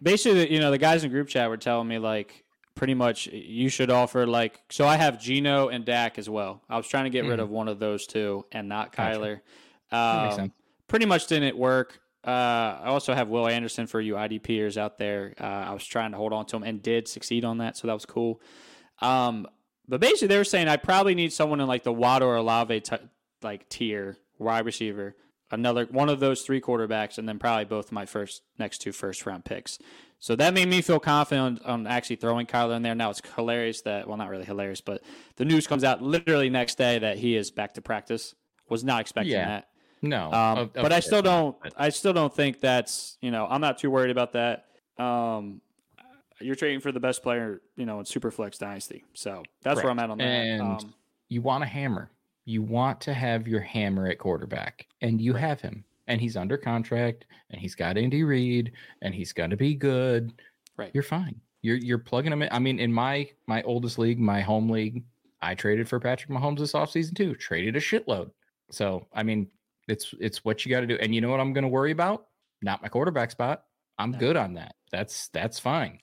S1: basically, you know, the guys in group chat were telling me like pretty much you should offer like so I have Geno and Dak as well. I was trying to get rid
S2: Mhm.
S1: of one of those two and not. Kyler. Um, pretty much didn't work. Uh, I also have Will Anderson for you IDPers out there. Uh, I was trying to hold on to him and did succeed on that, so that was cool. Um, but basically, they were saying I probably need someone in like the Waddle or Olave t- like tier wide receiver, another one of those three quarterbacks, and then probably both my first next two first round picks. So that made me feel confident on, on actually throwing Kyler in there. Now it's hilarious that well, not really hilarious, but the news comes out literally next day that he is back to practice. Was not expecting
S2: Yeah.
S1: that.
S2: No,
S1: Um,
S2: of- of
S1: but I still don't.
S2: but-
S1: I still don't think that's you know. I'm not too worried about that. Um, you're trading for the best player, you know, in Superflex Dynasty. So that's where I'm at on that.
S2: And
S1: um,
S2: you want a hammer. You want to have your hammer at quarterback, and you have him. And he's under contract, and he's got Andy Reid, and he's going to be good.
S1: Right.
S2: You're fine. You're you're plugging him in. I mean, in my my oldest league, my home league, I traded for Patrick Mahomes this offseason too. Traded a shitload. So I mean, it's it's what you got to do. And you know what I'm going to worry about? Not my quarterback spot. I'm
S1: No.
S2: good on that. That's that's fine.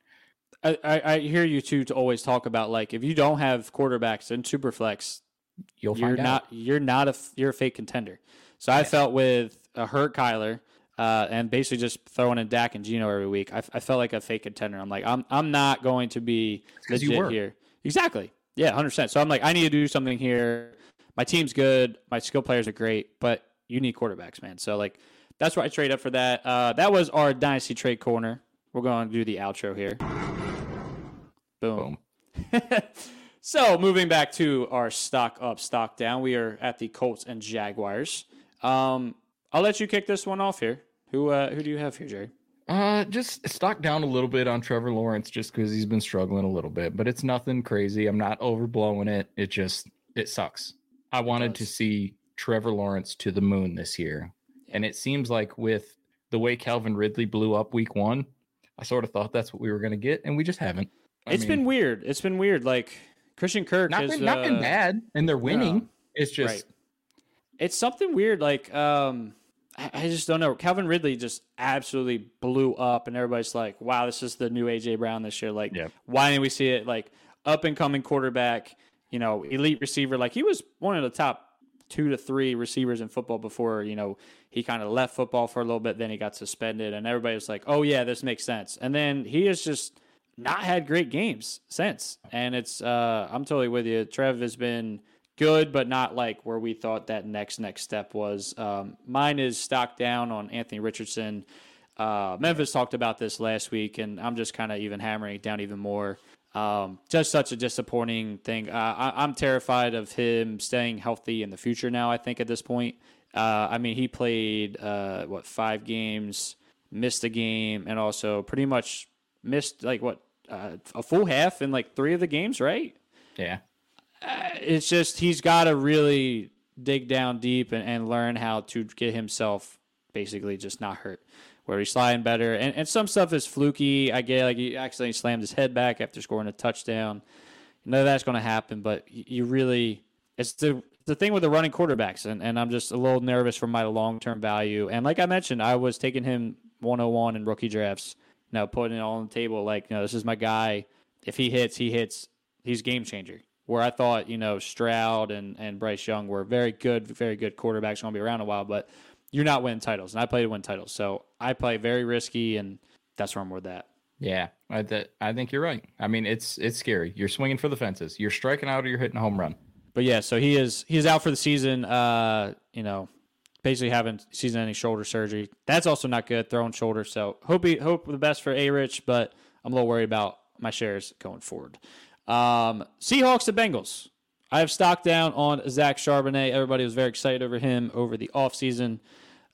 S1: I, I, I hear you too to always talk about like if you don't have quarterbacks in Superflex,
S2: You'll
S1: you're
S2: find out.
S1: not you're not a you're a fake contender. So I felt with a hurt Kyler. Uh, and basically just throwing in Dak and Geno every week, I, I felt like a fake contender. I'm like, I'm I'm not going to be legit here. Exactly. Yeah, hundred percent. So I'm like, I need to do something here. My team's good. My skill players are great, but you need quarterbacks, man. So like, that's why I trade up for that. Uh, that was our dynasty trade corner. We're going to do the outro here. Boom.
S2: Boom.
S1: so moving back to our stock up, stock down. We are at the Colts and Jaguars. Um, I'll let you kick this one off here. Who uh, who do you have here, Jerry?
S2: Uh, just stock down a little bit on Trevor Lawrence just because he's been struggling a little bit, but it's nothing crazy. I'm not overblowing it. It just it sucks. I wanted to see Trevor Lawrence to the moon this year, and it seems like with the way Calvin Ridley blew up Week One, I sort of thought that's what we were going to get, and we just haven't. I
S1: It's
S2: mean,
S1: been weird. It's been weird. Like Christian Kirk
S2: not
S1: has
S2: been, not been
S1: uh,
S2: bad, and they're winning. It's just
S1: Right. It's something weird. Like, um, I, just don't know. Calvin Ridley just absolutely blew up, and everybody's like, "Wow, this is the new AJ Brown this year." Like,
S2: Yep.
S1: why didn't we see it? Like, up and coming quarterback, you know, elite receiver. Like, he was one of the top two to three receivers in football before you know he kind of left football for a little bit. Then he got suspended, and everybody was like, "Oh yeah, this makes sense." And then he has just not had great games since. And it's uh I'm totally with you. Trev has been good, but not like where we thought that next next step was. Um, mine is stock down on Anthony Richardson. Uh, Memphis talked about this last week, and I'm just kind of even hammering it down even more. Um, just such a disappointing thing. Uh, I, I'm terrified of him staying healthy in the future. Now, I think at this point, uh, I mean, he played uh, what five games, missed a game, and also pretty much missed like what uh, a full half in like three of the games, right?
S2: yeah.
S1: It's just he's got to really dig down deep and, and learn how to get himself basically just not hurt. Where he's sliding better, and, and some stuff is fluky. I get like he accidentally slammed his head back after scoring a touchdown. You know that's going to happen, but you really it's the the thing with the running quarterbacks, and, and I'm just a little nervous for my long term value. And like I mentioned, I was taking him 101 in rookie drafts. Know, putting it all on the table. Like, you know, this is my guy. If he hits, he hits. He's game changer. Where I thought, you know, Stroud and, and Bryce Young were very good, very good quarterbacks, going to be around a while, but you're not winning titles. And I play to win titles. So I play very risky and that's where I'm with that.
S2: Yeah, I, th- I think you're right. I mean, it's it's scary. You're swinging for the fences. You're striking out or you're hitting a home run.
S1: But yeah, so he is he is out for the season. Uh, you know, basically having season-ending shoulder surgery. That's also not good. Throwing shoulder. So hope he, hope the best for A Rich, but I'm a little worried about my shares going forward. Um, Seahawks to Bengals. I have stock down on Zach Charbonnet. Everybody was very excited over him over the offseason.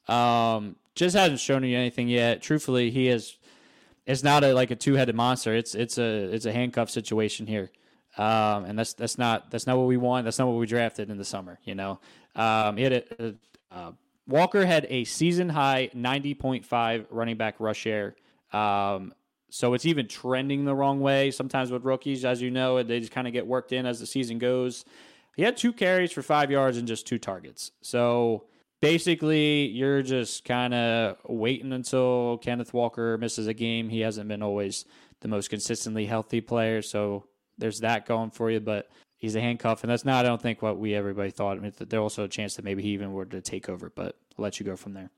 S1: Um, just hasn't shown you anything yet. Truthfully, he is. It's not a like a two headed monster. It's it's a it's a handcuff situation here, um, and that's that's not that's not what we want. That's not what we drafted in the summer. You know, um, he had a, a uh, Walker had a season high 90.5 running back rush share. Um, so it's even trending the wrong way. Sometimes with rookies, as you know, they just kind of get worked in as the season goes. He had two carries for five yards and just two targets. So basically, you're just kind of waiting until Kenneth Walker misses a game. He hasn't been always the most consistently healthy player. So there's that going for you. But he's a handcuff, and that's not, I don't think, what we everybody thought. I mean, there's also a chance that maybe he even were to take over, but I'll let you go from there.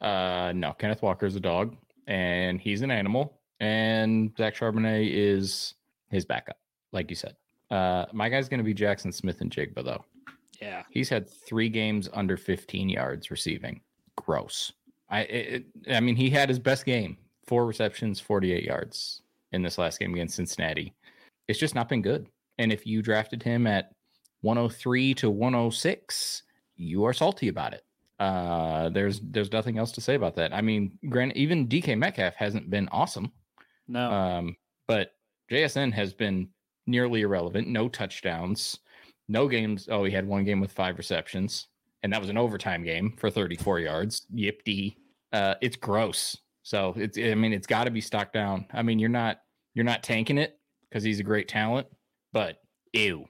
S2: Uh, no, Kenneth Walker is a dog, and he's an animal, and Zach Charbonnet is his backup, like you said. Uh, my guy's going to be Jackson Smith-Njigba, though.
S1: Yeah,
S2: he's had three games under 15 yards receiving. Gross. I, it, I mean, he had his best game, four receptions, 48 yards in this last game against Cincinnati. It's just not been good. And if you drafted him at 103 to 106, you are salty about it. Uh, there's there's nothing else to say about that. I mean, Grant, even DK Metcalf hasn't been awesome.
S1: No.
S2: Um, but JSN has been nearly irrelevant. No touchdowns, no games. Oh, he had one game with five receptions, and that was an overtime game for 34 yards. Yipty. Uh, it's gross. So it's I mean, it's got to be stocked down. I mean, you're not you're not tanking it because he's a great talent but ew.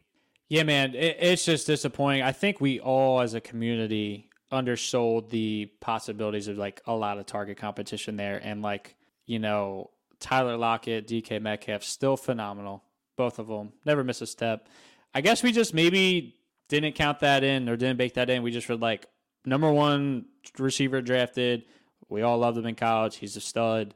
S1: Yeah, man, it, it's just disappointing. I think we all, as a community, undersold the possibilities of like a lot of target competition there, and like you know, Tyler Lockett, DK Metcalf, still phenomenal, both of them, never miss a step. I guess we just maybe didn't count that in or didn't bake that in. We just were like number one receiver drafted. We all loved him in college. He's a stud,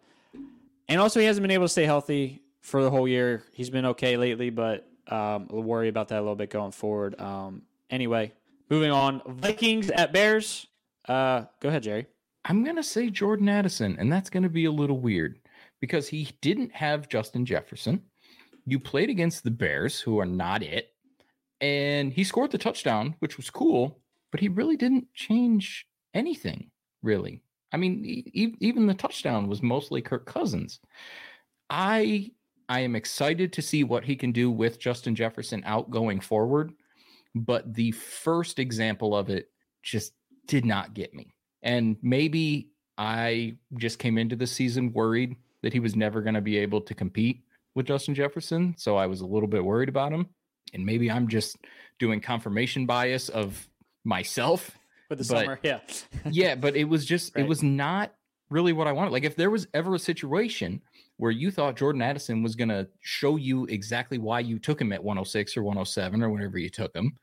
S1: and also he hasn't been able to stay healthy for the whole year. He's been okay lately, but um, we'll worry about that a little bit going forward. Um, anyway, moving on. Vikings at Bears. Uh, go ahead, Jerry.
S2: I'm gonna say Jordan Addison, and that's gonna be a little weird because he didn't have Justin Jefferson. You played against the Bears, who are not it, and he scored the touchdown, which was cool, but he really didn't change anything, really. I mean, e- even the touchdown was mostly Kirk Cousins. I I am excited to see what he can do with Justin Jefferson out going forward. But the first example of it just did not get me. And maybe I just came into the season worried that he was never going to be able to compete with Justin Jefferson. So I was a little bit worried about him. And maybe I'm just doing confirmation bias of myself.
S1: For the
S2: but,
S1: summer, yeah.
S2: yeah, but it was just,
S1: Right.
S2: it was not really what I wanted. Like if there was ever a situation where you thought Jordan Addison was going to show you exactly why you took him at 106 or 107 or whenever you took him,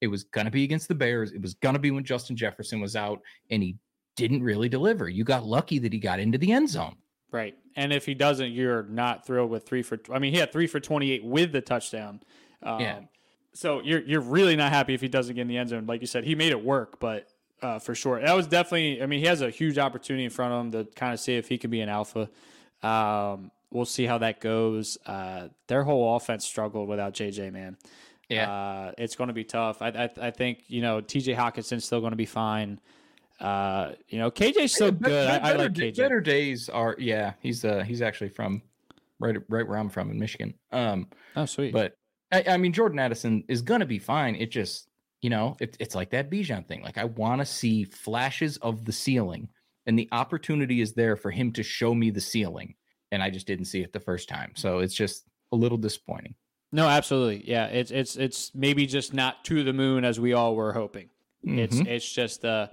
S2: it was going to be against the Bears. It was going to be when Justin Jefferson was out and he didn't really deliver. You got lucky that he got into the end zone.
S1: Right. And if he doesn't, you're not thrilled with three for. I mean, he had three for 28 with the touchdown. Um,
S2: Yeah.
S1: So you're you're really not happy if he doesn't get in the end zone. Like you said, he made it work, but uh, for sure, that was definitely. I mean, he has a huge opportunity in front of him to kind of see if he can be an alpha. Um, we'll see how that goes. Uh, their whole offense struggled without JJ. Man,
S2: Yeah.
S1: uh, it's going to be tough. I, I I think you know TJ Hockenson's still going to be fine. Uh, you know KJ's
S2: so
S1: good. I, I like KJ.
S2: better days are yeah. He's uh he's actually from right right where I'm from in Michigan. Um,
S1: Oh, sweet.
S2: but I, I mean Jordan Addison is gonna be fine. It just you know it, it's like that Bijan thing. Like I want to see flashes of the ceiling, and the opportunity is there for him to show me the ceiling, and I just didn't see it the first time. So it's just a little disappointing.
S1: No, absolutely. Yeah, it's it's it's maybe just not to the moon as we all were hoping. It's
S2: Mhm.
S1: it's just uh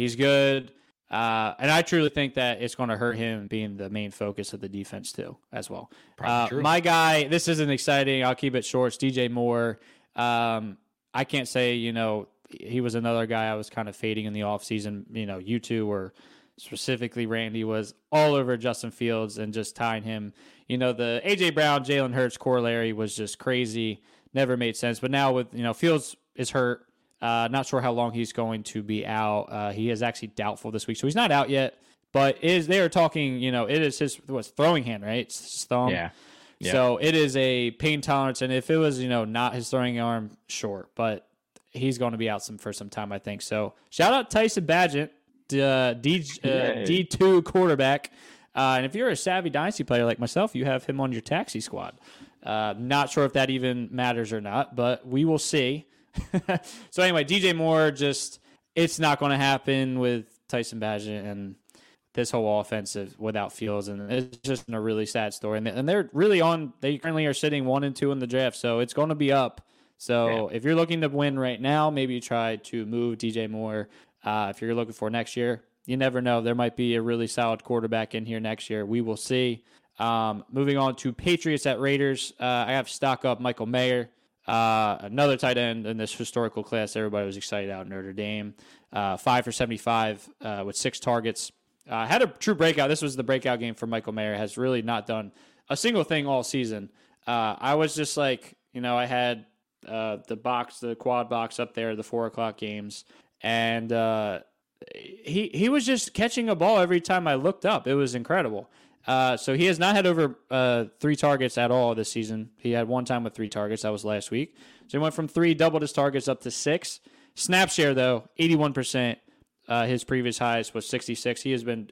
S1: he's good. Uh, and I truly think that it's going to hurt him being the main focus of the defense too, as well. Uh, my guy, this isn't exciting. I'll keep it short. It's DJ Moore. Um, I can't say you know he was another guy I was kind of fading in the offseason. You know, you two were specifically Randy, was all over Justin Fields and just tying him. You know, the AJ Brown, Jalen Hurts corollary was just crazy. Never made sense. But now with you know Fields is hurt. Uh, not sure how long he's going to be out. Uh, he is actually doubtful this week, so he's not out yet. But is they are talking? You know, it is his what's throwing hand, right? It's his thumb.
S2: Yeah. Yeah.
S1: So it is a pain tolerance, and if it was, you know, not his throwing arm, sure, but he's going to be out some for some time, I think. So shout out Tyson Bagent, uh, D uh, D two quarterback, uh, and if you're a savvy dynasty player like myself, you have him on your taxi squad. Uh, not sure if that even matters or not, but we will see. so anyway, DJ Moore just it's not going to happen with Tyson Bagent and this whole offense is without Fields, and it's just a really sad story. And, and they're really on. They currently are sitting one and two in the draft, so it's going to be up. So if you're looking to win right now, maybe you try to move DJ Moore. Uh, if you're looking for next year, you never know. There might be a really solid quarterback in here next year. We will see. Um, moving on to Patriots at Raiders, uh, I have stock up Michael Mayer. Uh, another tight end in this historical class. Everybody was excited out Notre Dame. Uh, five for 75 uh, with six targets. Uh, had a true breakout. This was the breakout game for Michael Mayer. Has really not done a single thing all season. Uh, I was just like, you know, I had uh, the box, the quad box up there, the four o'clock games, and uh, he he was just catching a ball every time I looked up. It was incredible. Uh, so he has not had over uh, three targets at all this season. He had one time with three targets. That was last week. So he went from three, doubled his targets up to six. Snap share though, eighty-one percent. Uh, his previous highest was 66. He has been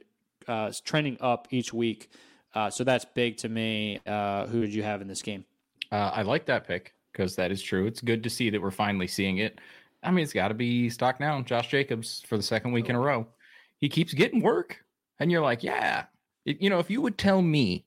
S1: uh, trending up each week. Uh, so that's big to me. Uh, who did you have in this game?
S2: Uh, I like that pick because that is true. It's good to see that we're finally seeing it. I mean, it's got to be stock now. Josh Jacobs for the second week in a row. He keeps getting work, and you're like, yeah. You know, if you would tell me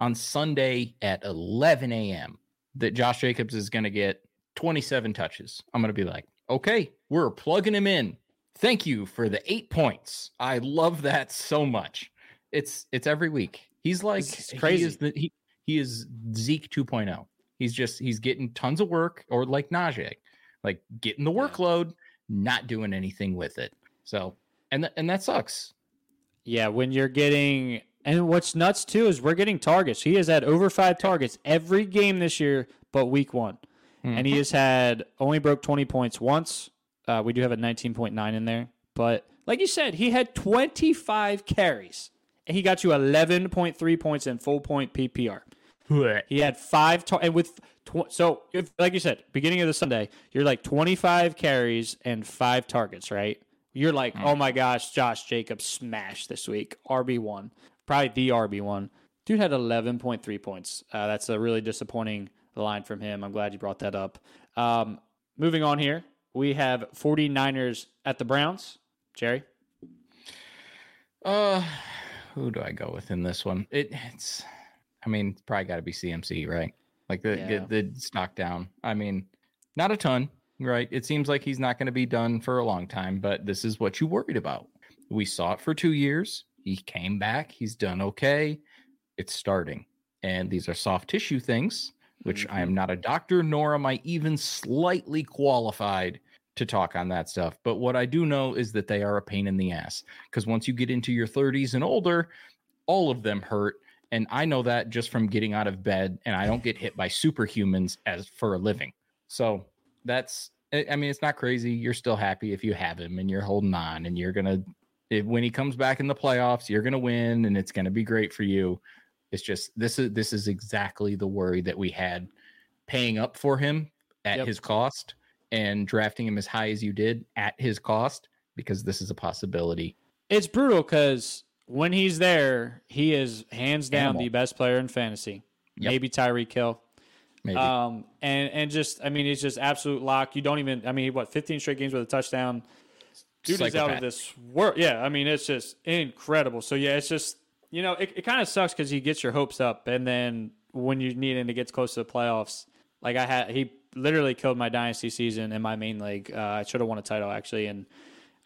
S2: on Sunday at 11 a.m. that Josh Jacobs is going to get 27 touches, I'm going to be like, okay, we're plugging him in. Thank you for the eight points. I love that so much. It's it's every week. He's like
S1: It's
S2: He is, the, he, he is Zeke 2.0. He's just he's getting tons of work, or like Najee, like getting the workload, not doing anything with it. So and th- and that sucks.
S1: Yeah, when you're getting and what's nuts too is we're getting targets. He has had over five targets every game this year, but week one, and he has had only broke twenty points once. Uh, we do have a nineteen point nine in there, but like you said, he had twenty five carries, and he got you eleven point three points in full point PPR. He had five, tar- and with tw- so if like you said, beginning of the Sunday, you're like 25 carries and five targets, right? You're like, oh my gosh, Josh Jacobs smashed this week, RB one, probably the RB one. Dude had 11.3 points. Uh, that's a really disappointing line from him. I'm glad you brought that up. Um, moving on here, we have 49ers at the Browns. Jerry,
S2: Uh, who do I go with in this one? It, it's, I mean, it's probably got to be CMC, right? Like the,
S1: Yeah.
S2: the the stock down. I mean, not a ton, right? It seems like he's not going to be done for a long time, but this is what you worried about. We saw it for two years. He came back. He's done okay. It's starting, and these are soft tissue things, which I am mm-hmm. not a doctor, nor am I even slightly qualified to talk on that stuff. But what I do know is that they are a pain in the ass because once you get into your 30s and older, all of them hurt. And I know that just from getting out of bed, and I don't get hit by superhumans as for a living. So that's, I I mean, it's not crazy. You're still happy if you have him and you're holding on, and you're gonna, if, when he comes back in the playoffs, you're gonna win, and it's gonna be great for you. It's just this is this is exactly the worry that we had paying up for him at
S1: Yep.
S2: his cost and drafting him as high as you did at his cost because this is a possibility.
S1: it's brutal because when he's there, he is hands down
S2: Animal.
S1: the best player in fantasy.
S2: Yep.
S1: Maybe Tyreek Hill.
S2: Maybe.
S1: Um, and and just I mean, it's just absolute lock. You don't even I mean, what 15 straight games with a touchdown. Dude is out of this world. Yeah, I mean, it's just incredible. So yeah, it's just you know, it, it kind of sucks because he gets your hopes up, and then when you need him to get close to the playoffs, like I had, he literally killed my dynasty season in my main league. Uh, I should have won a title actually, and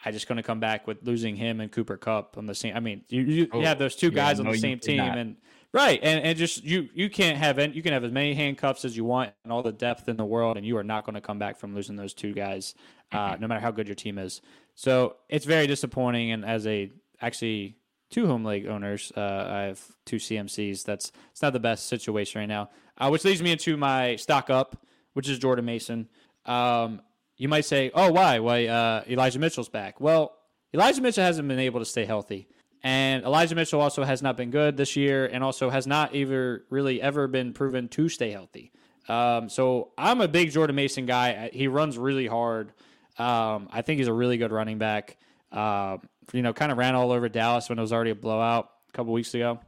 S1: I just couldn't come back with losing him and Cooper Kupp on the same. I mean, you you,
S2: Oh,
S1: you have those two
S2: yeah,
S1: guys on
S2: no,
S1: the same team, and right, and and just you you can't have any, you can have as many handcuffs as you want and all the depth in the world, and you are not going to come back from losing those two guys, uh,
S2: Mm-hmm.
S1: no matter how good your team is. So it's very disappointing, and as a actually two home league owners. Uh, I have two CMCs. That's it's not the best situation right now. Uh, which leads me into my stock up, which is Jordan Mason. Um, you might say, "Oh, why? Why uh, Elijah Mitchell's back?" Well, Elijah Mitchell hasn't been able to stay healthy, and Elijah Mitchell also has not been good this year, and also has not either really ever been proven to stay healthy. Um, so I'm a big Jordan Mason guy. He runs really hard. Um, I think he's a really good running back. Uh, you know, kind of ran all over Dallas when it was already a blowout a couple weeks ago.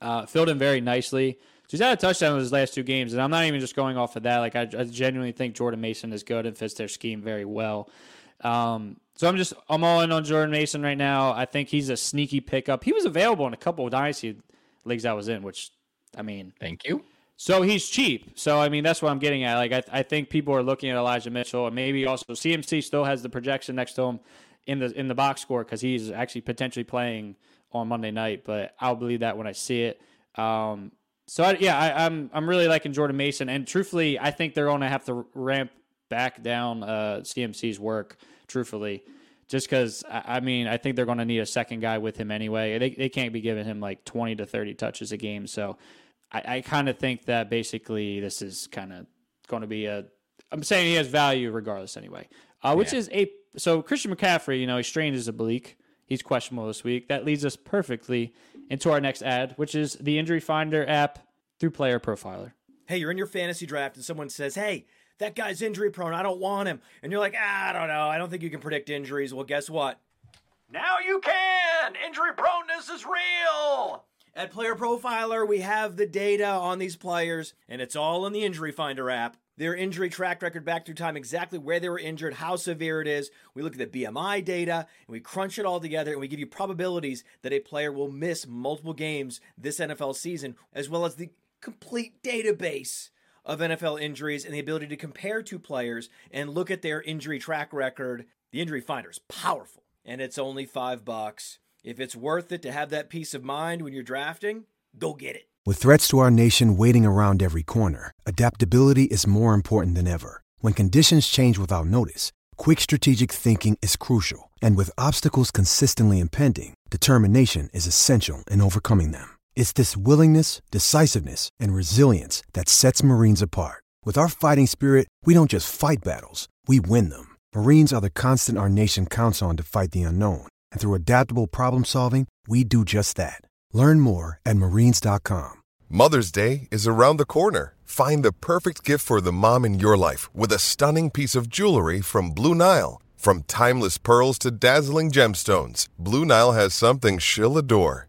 S1: Uh, filled in very nicely. So he's had a touchdown in his last two games, and I'm not even just going off of that. Like I, I genuinely think Jordan Mason is good and fits their scheme very well. Um, so I'm just I'm all in on Jordan Mason right now. I think he's a sneaky pickup. He was available in a couple of dynasty leagues I was in, which I mean,
S2: thank you.
S1: So he's cheap. So I mean, that's what I'm getting at. Like I, I think people are looking at Elijah Mitchell, and maybe also CMC still has the projection next to him in the in the box score because he's actually potentially playing on Monday night. But I'll believe that when I see it. Um, so I, yeah, I, I'm I'm really liking Jordan Mason, and truthfully, I think they're going to have to ramp back down uh, CMC's work. Truthfully, just because I, mean, I think they're going to need a second guy with him anyway. They they can't be giving him like 20 to 30 touches a game. So I, I kind of think that basically this is kind of going to be a. I'm saying he has value regardless anyway, uh, which
S2: Yeah.
S1: is a so Christian McCaffrey. You know, he strained his oblique. He's questionable this week. That leads us perfectly into our next ad, which is the Injury Finder app through Player Profiler.
S3: Hey, you're in your fantasy draft and someone says, "Hey, that guy's injury prone. I don't want him." And you're like, ah, "I don't know. I don't think you can predict injuries." Well, guess what? Now you can. Injury proneness is real. At Player Profiler, we have the data on these players, and it's all in the Injury Finder app. Their injury track record back through time, exactly where they were injured, how severe it is. We look at the BMI data, and we crunch it all together, and we give you probabilities that a player will miss multiple games this NFL season, as well as the complete database of NFL injuries and the ability to compare two players and look at their injury track record. The Injury Finder is powerful, and it's only five bucks. If it's worth it to have that peace of mind when you're drafting, go get it.
S4: With threats to our nation waiting around every corner, adaptability is more important than ever. When conditions change without notice, quick strategic thinking is crucial. And with obstacles consistently impending, determination is essential in overcoming them. It's this willingness, decisiveness, and resilience that sets Marines apart. With our fighting spirit, we don't just fight battles, we win them. Marines are the constant our nation counts on to fight the unknown. And through adaptable problem solving, we do just that. Learn more at marines.com.
S5: Mother's Day is around the corner. Find the perfect gift for the mom in your life with a stunning piece of jewelry from Blue Nile. From timeless pearls to dazzling gemstones, Blue Nile has something she'll adore.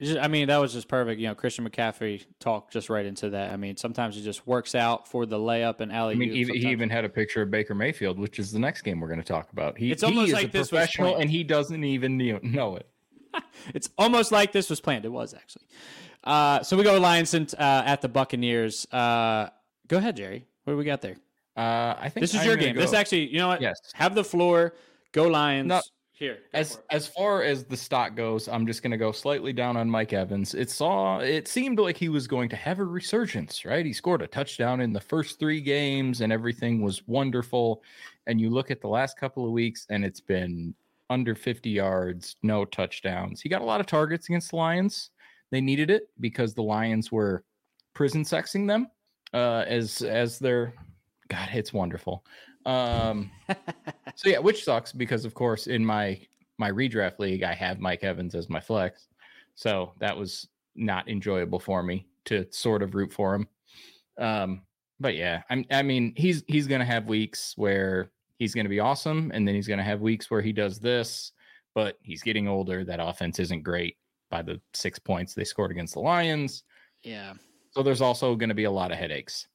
S1: I mean, that was just perfect. You know, Christian McCaffrey talked just right into that. I mean, sometimes it just works out for the layup and alley.
S2: I mean, even, he even had a picture of Baker Mayfield, which is the next game we're going to talk about. He,
S1: It's almost
S2: he is
S1: like
S2: a
S1: this
S2: professional, and he doesn't even know it.
S1: It's almost like this was planned. It was actually. Uh, so we go Lions and, uh, at the Buccaneers. Uh, go ahead, Jerry. What do we got there?
S2: Uh, I think
S1: This is
S2: I'm
S1: your game. This actually, you know what?
S2: Yes.
S1: Have the floor. Go Lions.
S2: No,
S1: Here.
S2: As as far as the stock goes, I'm just going to go slightly down on Mike Evans. It saw it seemed like he was going to have a resurgence, right? He scored a touchdown in the first 3 games and everything was wonderful. And you look at the last couple of weeks and it's been under 50 yards, no touchdowns. He got a lot of targets against the Lions. They needed it because the Lions were prison sexing them uh as as their god, it's wonderful. Um so yeah, which sucks because of course in my my redraft league I have Mike Evans as my flex. So that was not enjoyable for me to sort of root for him. Um but yeah, I'm I mean he's he's to have weeks where he's to be awesome and then he's to have weeks where he does this, but he's getting older. That offense isn't great by the 6 points they scored against the Lions.
S1: yeah.
S2: So there's also going to be a lot of headaches.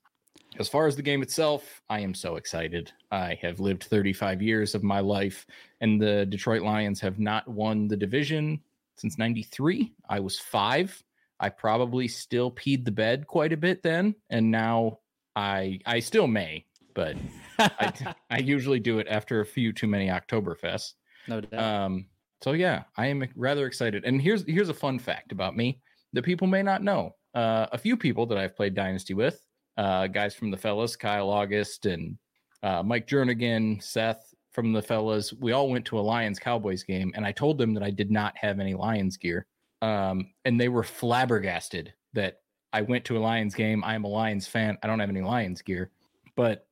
S2: As far as the game itself, I am so excited. I have lived 35 years of my life, and the Detroit Lions have not won the division since 93. I was five. I probably still peed the bed quite a bit then, and now I I still may, but I, I usually do it after a few too many Oktoberfests.
S1: No doubt.
S2: Um, so yeah, I am rather excited. And here's here's a fun fact about me that people may not know. Uh, a few people that I've played Dynasty with, uh, guys from the fellas, Kyle August and uh, Mike Jernigan, Seth from the fellas, we all went to a Lions Cowboys game, and I told them that I did not have any Lions gear. Um, and they were flabbergasted that I went to a Lions game. I am a Lions fan. I don't have any Lions gear. But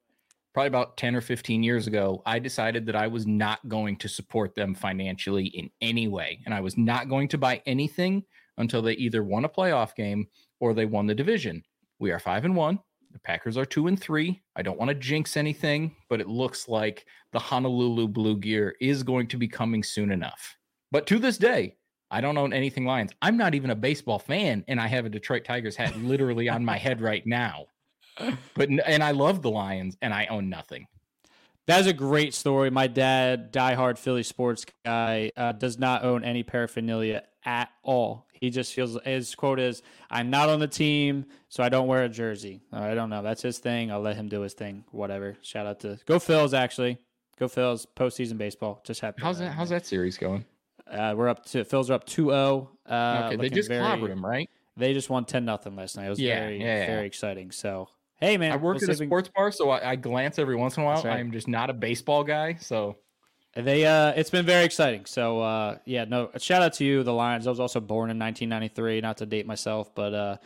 S2: probably about 10 or 15 years ago, I decided that I was not going to support them financially in any way. And I was not going to buy anything until they either won a playoff game or they won the division. We are five and one. The Packers are two and three. I don't want to jinx anything, but it looks like the Honolulu Blue Gear is going to be coming soon enough. But to this day, I don't own anything Lions. I'm not even a baseball fan, and I have a Detroit Tigers hat literally on my head right now. But and I love the Lions, and I own nothing.
S1: That's a great story. My dad, diehard Philly sports guy, uh, does not own any paraphernalia at all. He just feels his quote is, "I'm not on the team, so I don't wear a jersey." I don't know. That's his thing. I'll let him do his thing. Whatever. Shout out to Go Phils. Actually, Go Phils. Postseason baseball. Just happy.
S2: How's that? How's that series going?
S1: Uh, we're up to Phils are up 2-0. Uh,
S2: okay, they just
S1: very-
S2: clobbered him, right?
S1: They just won ten nothing last night. It was
S2: Yeah,
S1: very
S2: yeah, yeah.
S1: very exciting. So hey man,
S2: I work
S1: we'll
S2: at a
S1: we-
S2: sports bar, so I, I glance every once in a while.
S1: Right.
S2: I'm just not a baseball guy, so
S1: They uh it's been very exciting. So uh yeah, no shout out to you, the Lions. I was also born in nineteen ninety three, not to date myself, but uh,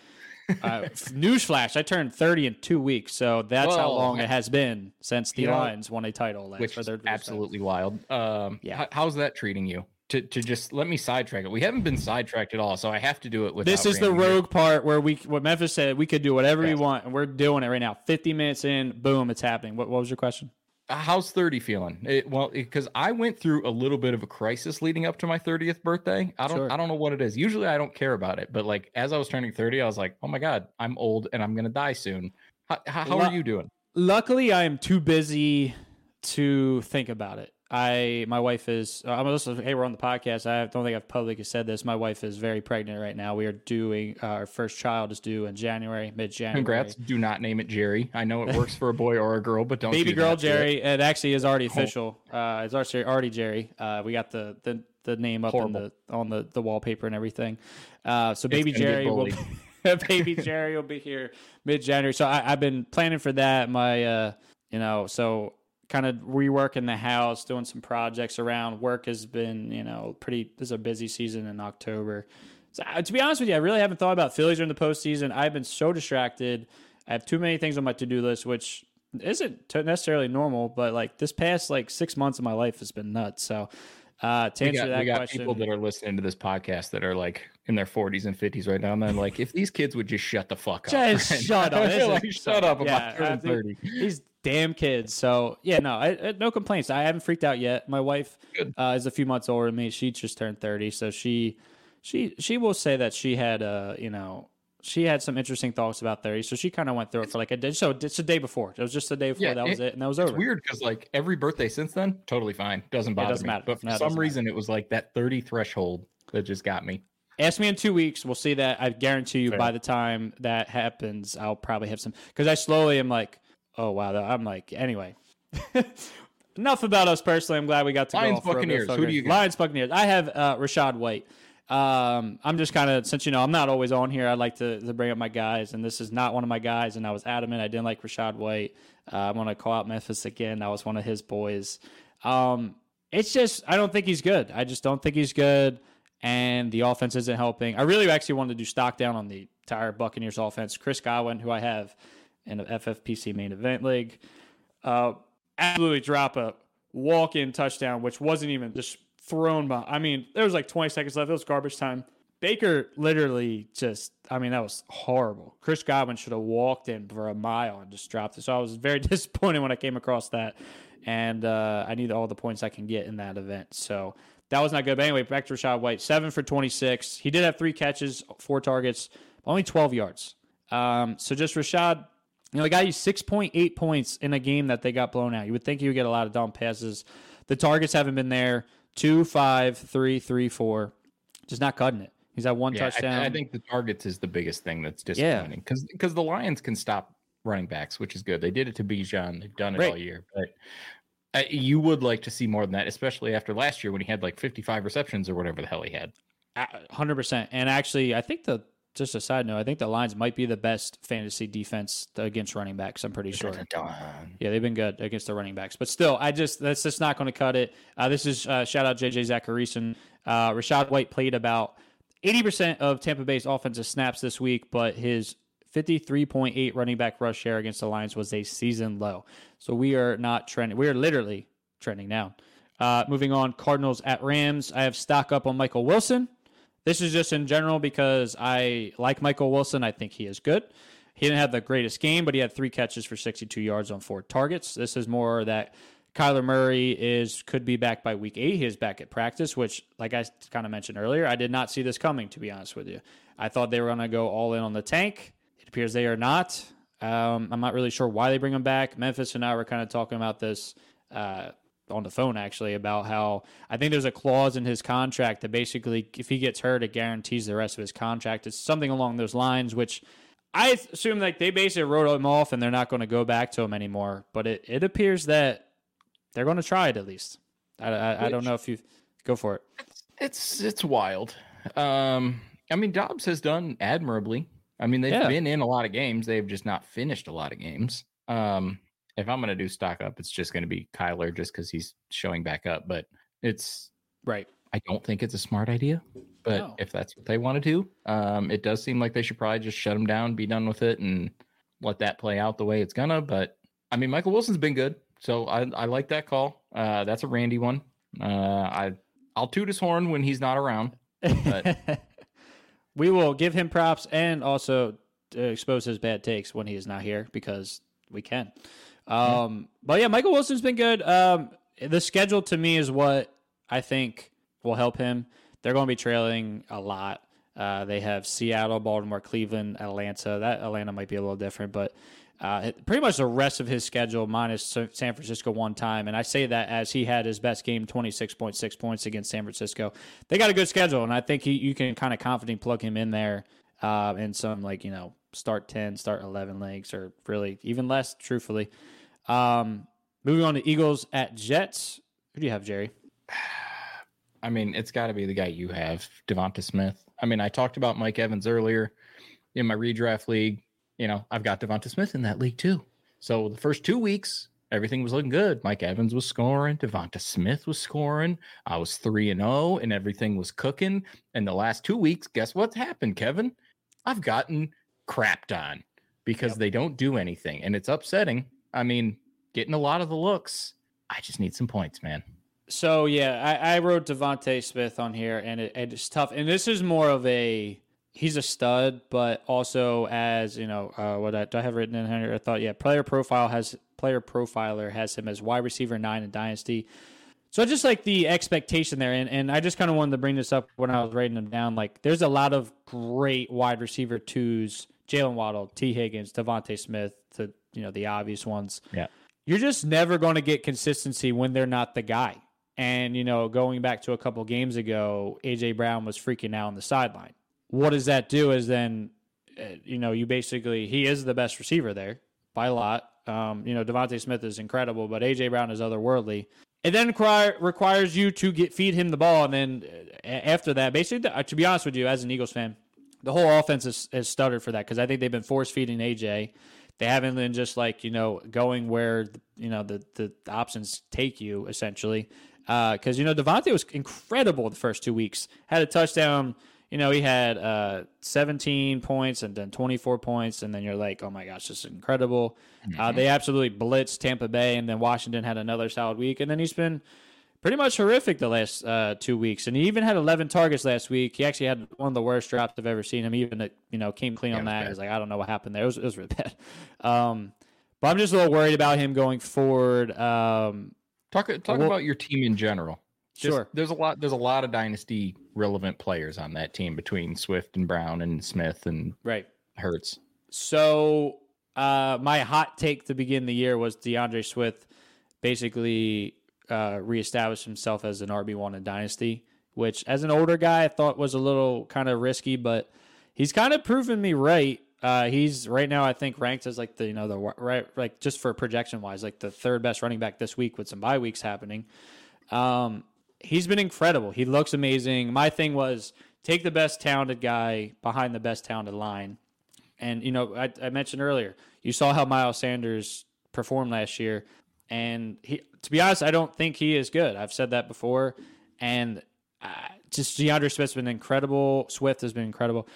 S1: uh newsflash, I turned thirty in two weeks, so that's how long it has been since the
S2: You know,
S1: Lions won a title last
S2: which is absolutely wild. Um,
S1: Yeah.
S2: how's that treating you? To to just let me sidetrack it. We haven't been sidetracked at all, so I have to do it with.
S1: This is the rogue part where we what Memphis said we could do whatever we want, and we're doing it right now. Fifty minutes in, boom, it's happening. What, what was your question?
S2: Uh, how's thirty feeling? It, well, because I went through a little bit of a crisis leading up to my thirtieth birthday. I don't
S1: Sure.
S2: I don't know what it is. Usually I don't care about it, but like as I was turning thirty, I was like, oh my god, I'm old and I'm gonna die soon. How, how, how
S1: Lu-
S2: are you doing?
S1: Luckily, I am too busy to think about it. I my wife is. uh, I'm also. Hey, we're on the podcast. I don't think I've publicly said this. My wife is very pregnant right now. We are doing uh, our first child is due in January, mid January.
S2: Congrats. Do not name it Jerry. I know it works for a boy or a girl, but don't
S1: baby
S2: do
S1: girl
S2: to it.
S1: Jerry. It actually is already official. Uh, it's already already Jerry. Uh, we got the the, the name up the on the, the wallpaper and everything. Uh, so baby Jerry will baby Jerry will be here mid January. So I, I've been planning for that. My uh, you know, so kind of reworking the house, doing some projects around. Work has been you know pretty. This is a busy season in October. So, uh, to be honest with you, I really haven't thought about Phillies during the postseason. I've been so distracted. I have too many things on my to do list, which isn't necessarily normal. But like this past like six months of my life has been nuts. So uh, to
S2: We
S1: answer
S2: got,
S1: that
S2: we got
S1: question,
S2: people that are listening to this podcast that are like in their 40s and 50s right now, and they're like, if these kids would just shut the fuck up,
S1: Just
S2: right
S1: shut
S2: now."
S1: up.
S2: Like, shut up
S1: yeah,
S2: about turning 30.
S1: These damn kids. So yeah, no, I, I, no complaints. I haven't freaked out yet. My wife uh, is a few months older than me. She just turned thirty, so she she she will say that she had uh you know she had some interesting thoughts about thirty. So she kind of went through it for like a day. So it's the day before. It was just the day before. that was it, and that was
S2: it's
S1: over.
S2: weird because like every birthday since then, totally fine. Doesn't bother
S1: doesn't
S2: me.
S1: matter.
S2: But for
S1: No,
S2: some reason, it was like that 30 threshold that just got me.
S1: Ask me in two weeks. We'll see that. I guarantee you,
S2: Fair.
S1: by the time that happens, I'll probably have some. Because I slowly am like, oh wow, I'm like, anyway. Enough about us personally. I'm glad we got to
S2: Lions,
S1: go. for a bit
S2: Buccaneers. Who do you got?
S1: Lions Buccaneers. I have uh, Rachaad White. Um, I'm just kind of since you know I'm not always on here. I like to, to bring up my guys, and this is not one of my guys. And I was adamant I didn't like Rachaad White. Uh, I'm gonna call out Memphis again. I was one of his boys. Um, it's just I don't think he's good. I just don't think he's good, and the offense isn't helping. I really actually wanted to do stock down on the entire Buccaneers offense. Chris Godwin, who I have in the FFPC main event league, uh, absolutely drop a walk in touchdown, which wasn't even just thrown by. I mean, there was like 20 seconds left. It was garbage time. Baker literally just, I mean, that was horrible. Chris Godwin should have walked in for a mile and just dropped it. So I was very disappointed when I came across that. And uh, I need all the points I can get in that event. So that was not good. But anyway, back to Rachaad White. Seven for 26. He did have three catches, four targets, only 12 yards. Um, so just Rachaad, you know, the guy used 6.8 points in a game that they got blown out. You would think he would get a lot of dumb passes. The targets haven't been there. Two, five, three, three, four. Just not cutting it. He's had one
S2: Yeah,
S1: touchdown.
S2: I, think the targets is the biggest thing that's disappointing because because the Lions can stop running backs, which is good. They did it to Bijan. They've done it all year, but Uh, you would like to see more than that, especially after last year when he had like 55 receptions or whatever the hell he had.
S1: Hundred percent. And actually, I think the just a side note, I think the Lions might be the best fantasy defense against running backs. I'm pretty sure. Yeah, they've been good against the running backs, but still, I just that's just not going to cut it. Uh, this is uh, shout out JJ Zachariason. Uh, Rachaad White played about 80% of Tampa Bay's offensive snaps this week, but his 53.8 running back rush share against the Lions was a season low. So we are not trending. We are literally trending down. Uh, moving on, Cardinals at Rams. I have stock up on Michael Wilson. This is just in general because I like Michael Wilson. I think he is good. He didn't have the greatest game, but he had three catches for 62 yards on four targets. This is more that Kyler Murray is could be back by week eight. He is back at practice, which, like I kind of mentioned earlier, I did not see this coming. To be honest with you, I thought they were going to go all in on the tank. It appears they are not. Um, I'm not really sure why they bring him back. Memphis and I were kind of talking about this uh, on the phone actually about how I think there's a clause in his contract that basically, if he gets hurt, it guarantees the rest of his contract. It's something along those lines, which I assume like they basically wrote him off and they're not going to go back to him anymore. But it, it appears that they're going to try it at least. I, I, I don't know if you go for it.
S2: It's it's wild. Um, I mean, Dobbs has done admirably. I mean, they've
S1: Yeah.
S2: been in a lot of games. They've just not finished a lot of games. Um, if I'm going to do stock up, it's just going to be Kyler just because he's showing back up. But it's
S1: right.
S2: I don't think it's a smart idea. But
S1: No.
S2: if that's what they want to do, um, it does seem like they should probably just shut him down, be done with it, and let that play out the way it's gonna. But I mean, Michael Wilson's been good, so I, I like that call. Uh, that's a Randy one. Uh, I I'll toot his horn when he's not around. But
S1: we will give him props and also uh, expose his bad takes when he is not here because we can. Um, But yeah, Michael Wilson's been good. Um, the schedule to me is what I think will help him. They're going to be trailing a lot. Uh, they have Seattle, Baltimore, Cleveland, Atlanta. That Atlanta might be a little different, but uh, pretty much the rest of his schedule minus San Francisco one time. And I say that as he had his best game, 26.6 points against San Francisco. They got a good schedule, and I think he, you can kind of confidently plug him in there uh, in some, like, you know, start 10, start 11 legs, or really even less, truthfully. Um, moving on to Eagles at Jets. Who do you have, Jerry?
S2: I mean, it's got to be the guy you have, DeVonta Smith. I mean, I talked about Mike Evans earlier in my redraft league. You know, I've got DeVonta Smith in that league too. So the first two weeks, everything was looking good. Mike Evans was scoring, DeVonta Smith was scoring. I was three and zero, and everything was cooking. And the last two weeks, guess what's happened, Kevin? I've gotten crapped on because they don't do anything, and it's upsetting. I mean, getting a lot of the looks. I just need some points, man.
S1: So yeah, I, I wrote DeVonta Smith on here, and it, it's tough. And this is more of a he's a stud, but also as you know, uh, what I, do I have written in here? I thought yeah, player profile has player profiler has him as wide receiver nine in dynasty. So just like the expectation there, and, and I just kind of wanted to bring this up when I was writing them down. Like, there's a lot of great wide receiver twos: Jaylen Waddle, Tee Higgins, DeVonta Smith, the you know the obvious ones
S2: Yeah.
S1: you're just never going to get consistency when they're not the guy. And, you know, going back to a couple games ago, AJ Brown was freaking out on the sideline. What does that do is then, uh, you know, you basically, he is the best receiver there by a lot. Um, you know, DeVonta Smith is incredible, but AJ Brown is otherworldly. It then require, requires you to get feed him the ball. And then uh, after that, basically, uh, to be honest with you, as an Eagles fan, the whole offense is, stuttered for that because I think they've been force feeding AJ. They haven't been just like you know going where you know the the options take you essentially. Because you know DeVonta was incredible the first two weeks. Had a touchdown. You know he had uh, 17 points and then 24 points, and then you're like, oh my gosh, this is incredible. Uh, they absolutely blitzed Tampa Bay, and then Washington had another solid week, and then he's been pretty much horrific the last uh, two weeks. And he even had 11 targets last week. He actually had one of the worst drops I've ever seen him. Even uh, you know came clean on that. It was like I don't know what happened there. It was, it was really bad. Um, but I'm just a little worried about him going forward. Um,
S2: Talk talk
S1: Well-
S2: about your team in general. Just-
S1: Sure.
S2: There's a lot. There's a lot of dynasty relevant players on that team between Swift and Brown and Smith and
S1: right.
S2: Hurts.
S1: So uh, my hot take to begin the year was D'Andre Swift basically uh, reestablished himself as an RB one in Dynasty, which as an older guy I thought was a little kind of risky, but he's kind of proven me right. Uh, he's right now, I think, ranked as like the you know the right like just for projection wise, like the third best running back this week with some bye weeks happening. Um, he's been incredible. He looks amazing. My thing was take the best talented guy behind the best talented line, and you know I, I mentioned earlier you saw how Miles Sanders performed last year, and he to be honest, I don't think he is good. I've said that before, and uh, just D'Andre Smith's been incredible. Swift has been incredible.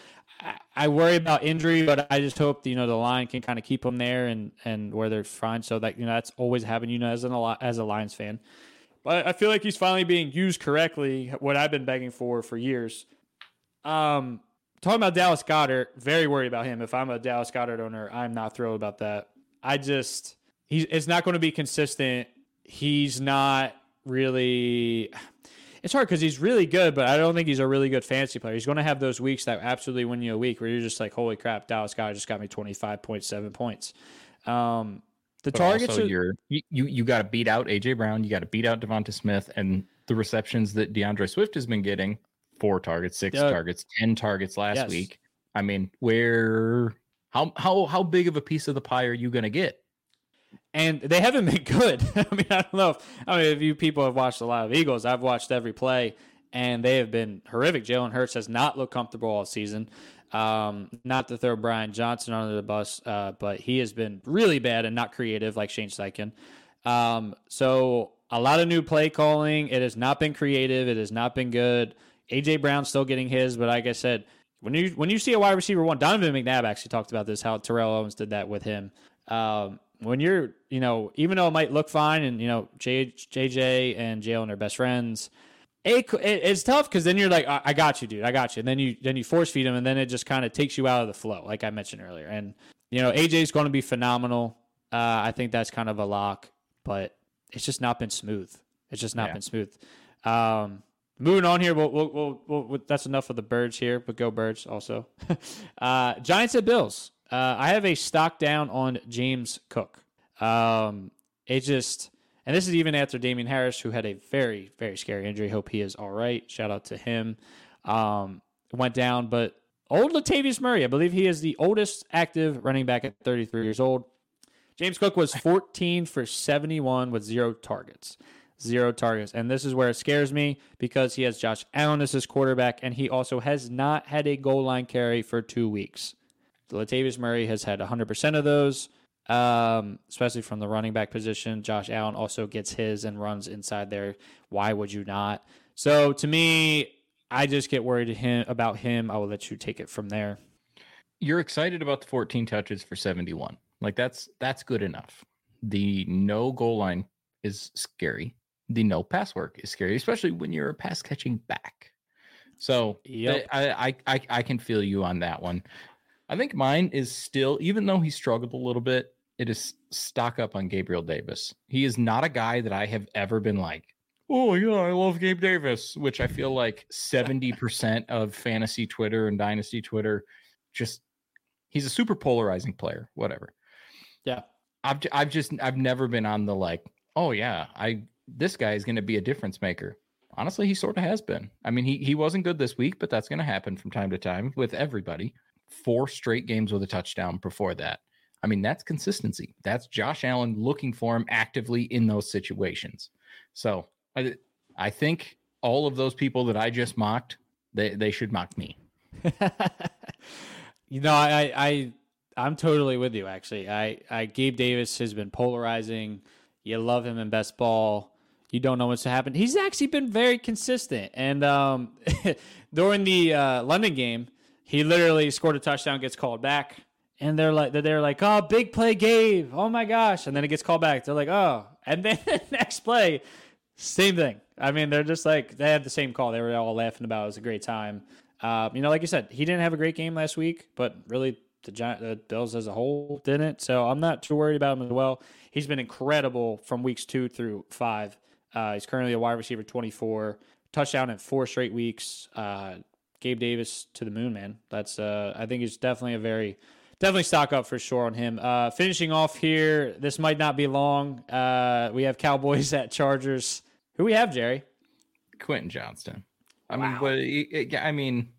S1: I worry about injury, but I just hope you know the line can kind of keep them there and and where they're fine. So that you know that's always happened. You know, as an as a Lions fan, but I feel like he's finally being used correctly. What I've been begging for for years. Um, talking about Dallas Goedert, very worried about him. If I'm a Dallas Goedert owner, I'm not thrilled about that. I just he's it's not going to be consistent. He's not really it's hard because he's really good, but I don't think he's a really good fantasy player. He's going to have those weeks that absolutely win you a week where you're just like, holy crap, Dallas guy just got me 25.7 points. Um, the
S2: But
S1: targets are,
S2: you're, you you, you got to beat out AJ Brown, you got to beat out DeVonta Smith, and the receptions that D'Andre Swift has been getting four targets, six
S1: Yeah.
S2: targets, ten targets last
S1: Yes.
S2: week. I mean, where how how how big of a piece of the pie are you going to get?
S1: and they haven't been good. I mean, I don't know if I mean if you people have watched a lot of Eagles. I've watched every play, and they have been horrific. Jalen Hurts has not looked comfortable all season. Um, not to throw Brian Johnson under the bus, uh, but he has been really bad and not creative like Shane Steichen. Um, so a lot of new play calling. It has not been creative. It has not been good. AJ Brown still getting his, but like I said, when you when you see a wide receiver one, Donovan McNabb actually talked about this. How Terrell Owens did that with him. Um, when you're, you know, even though it might look fine, and you know, J, JJ and Jalen are best friends, it, it's tough because then you're like, I, I got you, dude, I got you, and then you then you force feed him, and then it just kind of takes you out of the flow, like I mentioned earlier. And you know, AJ's going to be phenomenal. Uh, I think that's kind of a lock, but it's just not been smooth. It's just not
S2: Yeah.
S1: been smooth. Um, moving on here, we'll, we'll, we'll, we'll, that's enough of the birds here, but go birds also. uh, Giants at Bills. Uh, I have a stock down on James Cook. Um, it just, and this is even after Damien Harris, who had a very, very scary injury. Hope he is all right. Shout out to him. Um, went down, but old Latavius Murray, I believe he is the oldest active running back at 33 years old. James Cook was 14 for 71 with zero targets. Zero targets. And this is where it scares me because he has Josh Allen as his quarterback, and he also has not had a goal line carry for two weeks. Latavius Murray has had 100% of those, um, especially from the running back position. Josh Allen also gets his and runs inside there. Why would you not? So to me, I just get worried him, about him. I will let you take it from there.
S2: You're excited about the 14 touches for 71. Like that's that's good enough. The no goal line is scary. The no pass work is scary, especially when you're a pass catching back. So
S1: Yep.
S2: I, I I I can feel you on that one. I think mine is still, even though he struggled a little bit, it is stock up on Gabriel Davis. He is not a guy that I have ever been like, oh yeah, I love Gabe Davis, which I feel like 70% of fantasy Twitter and dynasty Twitter just he's a super polarizing player, whatever.
S1: Yeah.
S2: I've I've just I've never been on the like, oh yeah, I this guy is going to be a difference maker. Honestly, he sort of has been. I mean, he he wasn't good this week, but that's going to happen from time to time with everybody. Four straight games with a touchdown before that. I mean, that's consistency. That's Josh Allen looking for him actively in those situations. So, I I think all of those people that I just mocked, they they should mock me.
S1: You know, I, I, I'm totally with you. Actually, I, I, Gabe Davis has been polarizing. You love him in best ball. You don't know what's to happen. He's actually been very consistent. And um, during the uh, London game, he literally scored a touchdown, gets called back, and they're like, they're like, oh, big play, Gabe. Oh my gosh! And then it gets called back. They're like, oh, and then next play, same thing. I mean, they're just like they had the same call. They were all laughing about. It, was a great time. Uh, you know, like you said, he didn't have a great game last week, but really the, Gi- the Bills as a whole didn't. So I'm not too worried about him as well. He's been incredible from weeks two through five. Uh, he's currently a wide receiver 24, touchdown in four straight weeks. Uh, Gabe Davis to the moon, man. That's uh, I think he's definitely a very definitely stock up for sure on him. Uh, finishing off here, this might not be long. Uh, we have Cowboys at Chargers. Who we have, Jerry?
S2: Quentin Johnston. I mean, but it- it- I mean,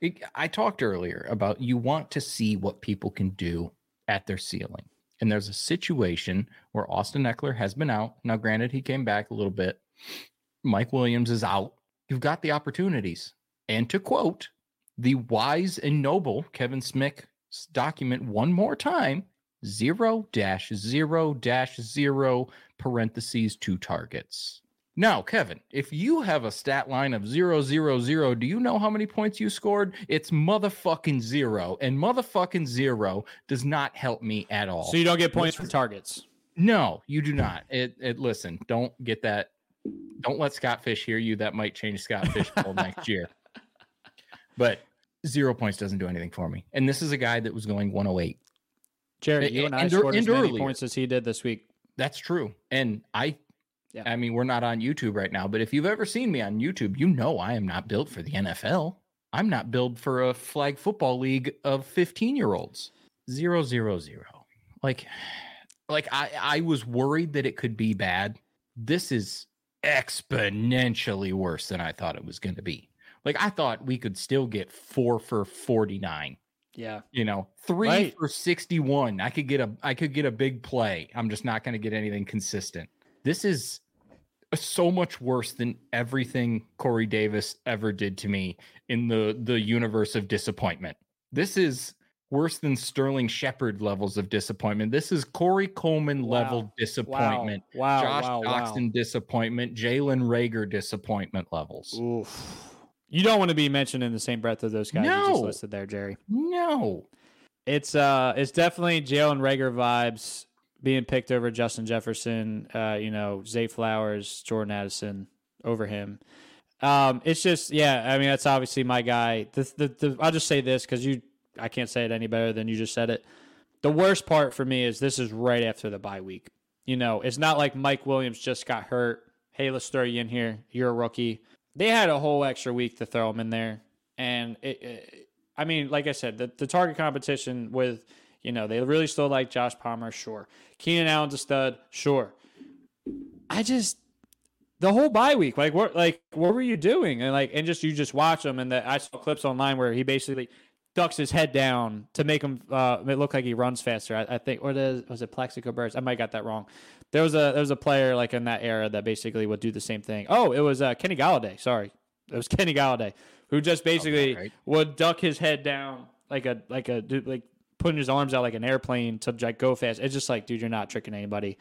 S2: it- I talked earlier about you want to see what people can do at their ceiling. And there's a situation where Austin Ekeler has been out. Now, granted, he came back a little bit. Mike Williams is out. You've got the opportunities. And to quote the wise and noble Kevin Smick's document one more time zero dash zero dash zero parentheses two targets. Now, Kevin, if you have a stat line of zero zero zero, do you know how many points you scored? It's motherfucking zero, and motherfucking zero does not help me at all.
S1: So you don't get points for targets.
S2: No, you do not. It, it listen, don't get that. Don't let Scott Fish hear you. That might change Scott Fish next year. But zero points doesn't do anything for me. And this is a guy that was going 108.
S1: Jerry, you and I
S2: and-
S1: scored as
S2: and
S1: many
S2: earlier.
S1: points as he did this week.
S2: That's true. And I
S1: Yeah.
S2: I mean, we're not on YouTube right now, but if you've ever seen me on YouTube, you know I am not built for the NFL. I'm not built for a flag football league of 15 year olds. Zero zero zero. Like like I, I was worried that it could be bad. This is exponentially worse than I thought it was gonna be. Like I thought we could still get four for 49
S1: Yeah.
S2: you know three
S1: Right.
S2: for 61 i could get a i could get a big play i'm just not going to get anything consistent this is so much worse than everything corey davis ever did to me in the the universe of disappointment this is worse than sterling shepard levels of disappointment this is corey coleman level disappointment
S1: Wow.
S2: josh
S1: wow, wow,
S2: disappointment jalen Reagor disappointment levels.
S1: Oof. You don't want to be mentioned in the same breath of those guys you just listed there, Jerry.
S2: no
S1: It's uh it's definitely Jalen Reagor vibes being picked over Justin Jefferson, uh, you know, Zay Flowers, Jordan Addison over him. Um, it's just yeah, I mean that's obviously my guy. The the, the I'll just say this because you I can't say it any better than you just said it. The worst part for me is this is right after the bye week. You know, it's not like Mike Williams just got hurt. Hey, let's throw you in here. You're a rookie. They had a whole extra week to throw him in there, and it, it I mean, like I said, the, the target competition with, you know, they really still like Josh Palmer, sure. Keenan Allen's a stud, sure. I just the whole bye week, like what, like what were you doing? And like, and just you just watch him, and the, I saw clips online where he basically ducks his head down to make him uh, look like he runs faster. I, I think, or the, was it Plaxico Burress? I might got that wrong. There was a there was a player like in that era that basically would do the same thing. Oh, it was uh, Kenny Golladay. Sorry, it was Kenny Golladay who just basically
S2: right.
S1: would duck his head down like a like a dude like putting his arms out like an airplane to like go fast. It's just like, dude, you're not tricking anybody.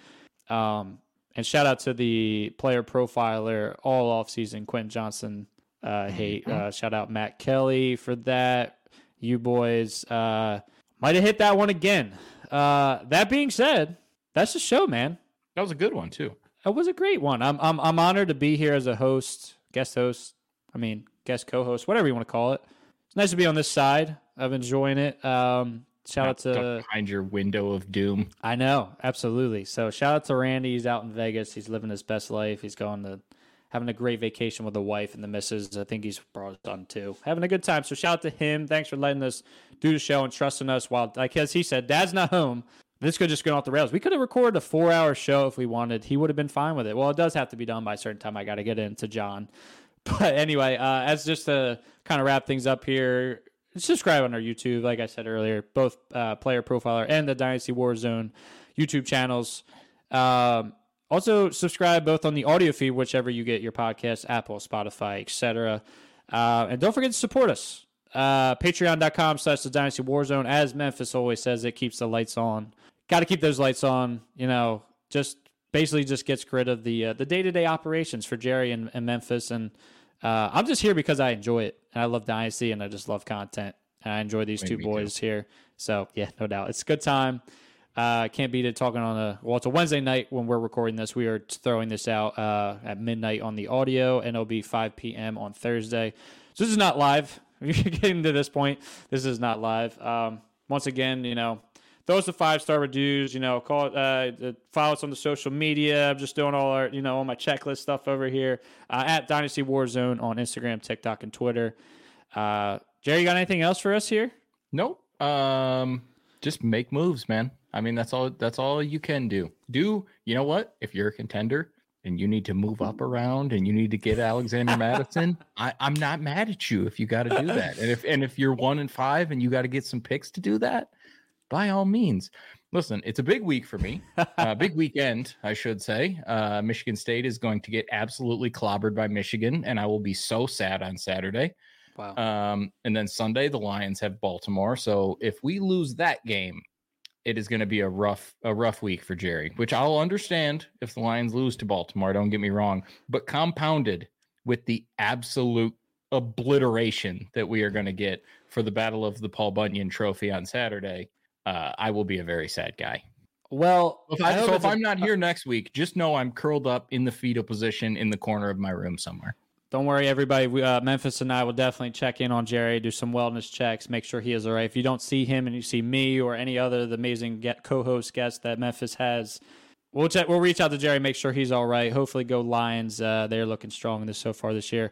S1: Um, and shout out to the player profiler all off season, Quentin Johnston. Uh, hate. Uh, shout out Matt Kelly for that. You boys uh, might have hit that one again. Uh, that being said, that's the show, man.
S2: That was a good one too
S1: That was a great one. I'm I'm I'm honored to be here as a host, guest host. I mean, guest co-host, whatever you want to call it. It's nice to be on this side. I'm enjoying it. Um, shout out to
S2: behind your window of doom
S1: I know, absolutely. So shout out to Randy. He's out in Vegas. He's living his best life. He's going to having a great vacation with the wife and the missus. I think he's brought his son too. Having a good time. So shout out to him. Thanks for letting us do the show and trusting us while like as he said, Dad's not home. This could just go off the rails. We could have recorded a four hour show if we wanted. He would have been fine with it. Well, it does have to be done by a certain time. I got to get into John. But anyway, uh, as just to kind of wrap things up here, subscribe on our YouTube. Like I said earlier, both uh, Player Profiler and the Dynasty Warzone YouTube channels. Um, also, subscribe both on the audio feed, whichever you get your podcast, Apple, Spotify, etc. Uh, and don't forget to support us. Uh, Patreon.com slash the Dynasty Warzone. As Memphis always says, it keeps the lights on. Got to keep those lights on. You know, just basically just gets rid of the uh, the day to day operations for Jerry and, and Memphis. And uh, I'm just here because I enjoy it and I love Dynasty and I just love content and I enjoy these two
S2: me too.
S1: boys here. So yeah, no doubt, it's a good time. Uh, can't beat it talking on a well. It's a Wednesday night when we're recording this. We are throwing this out uh, at midnight on the audio, and it'll be 5 p.m. on Thursday. So this is not live. If you're getting to this point, this is not live. Um, once again, you know, throw us a five star reviews. You know, call uh, uh, follow us on the social media. I'm just doing all our, you know, all my checklist stuff over here uh, at Dynasty Warzone on Instagram, TikTok, and Twitter. Uh, Jerry, you got anything else for us here?
S2: Nope. Um, just make moves, man. I mean, that's all. That's all you can do. Do you know what? If you're a contender and you need to move up around and you need to get Alexander Mattison, I, I'm not mad at you if you got to do that. And if and if you're one and five and you got to get some picks to do that, by all means. Listen, it's a big week for me. Uh, big weekend, I should say. Uh, Michigan State is going to get absolutely clobbered by Michigan, and I will be so sad on Saturday.
S1: Wow.
S2: Um, and then Sunday, the Lions have Baltimore. So if we lose that game, it is going to be a rough a rough week for Jerry, which I'll understand if the Lions lose to Baltimore. Don't get me wrong, but compounded with the absolute obliteration that we are going to get for the Battle of the Paul Bunyan Trophy on Saturday, uh, I will be a very sad guy.
S1: Well,
S2: If
S1: I,
S2: I so if
S1: a,
S2: I'm not here next week, just know I'm curled up in the fetal position in the corner of my room somewhere.
S1: Don't worry, everybody. We, uh, Memphis and I will definitely check in on Jerry, do some wellness checks, make sure he is all right. If you don't see him and you see me or any other of the amazing get co-host guests that Memphis has, we'll check. We'll reach out to Jerry, make sure he's all right. Hopefully, go Lions. Uh, they're looking strong this so far this year.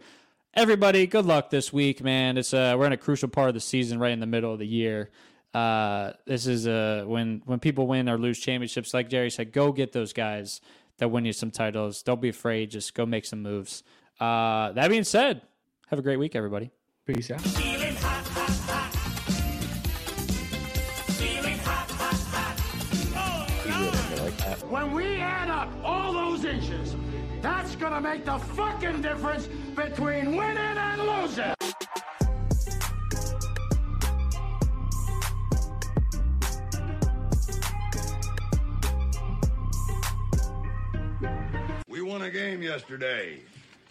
S1: Everybody, good luck this week, man. It's uh, we're in a crucial part of the season, right in the middle of the year. Uh, this is uh, when when people win or lose championships. Like Jerry said, go get those guys that win you some titles. Don't be afraid. Just go make some moves. Uh, that being said, have a great week, everybody.
S2: Peace out.
S6: When we add up all those inches, that's gonna make the fucking difference between winning and losing.
S7: We won a game yesterday.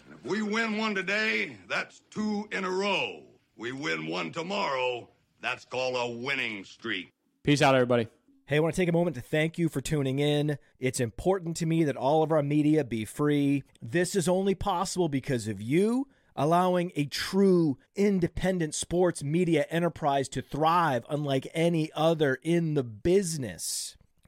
S7: And if we win one today, that's two in a row. We win one tomorrow, that's called a winning streak.
S1: Peace out, everybody.
S3: Hey, I want to take a moment to thank you for tuning in. It's important to me that all of our media be free. This is only possible because of you allowing a true independent sports media enterprise to thrive unlike any other in the business.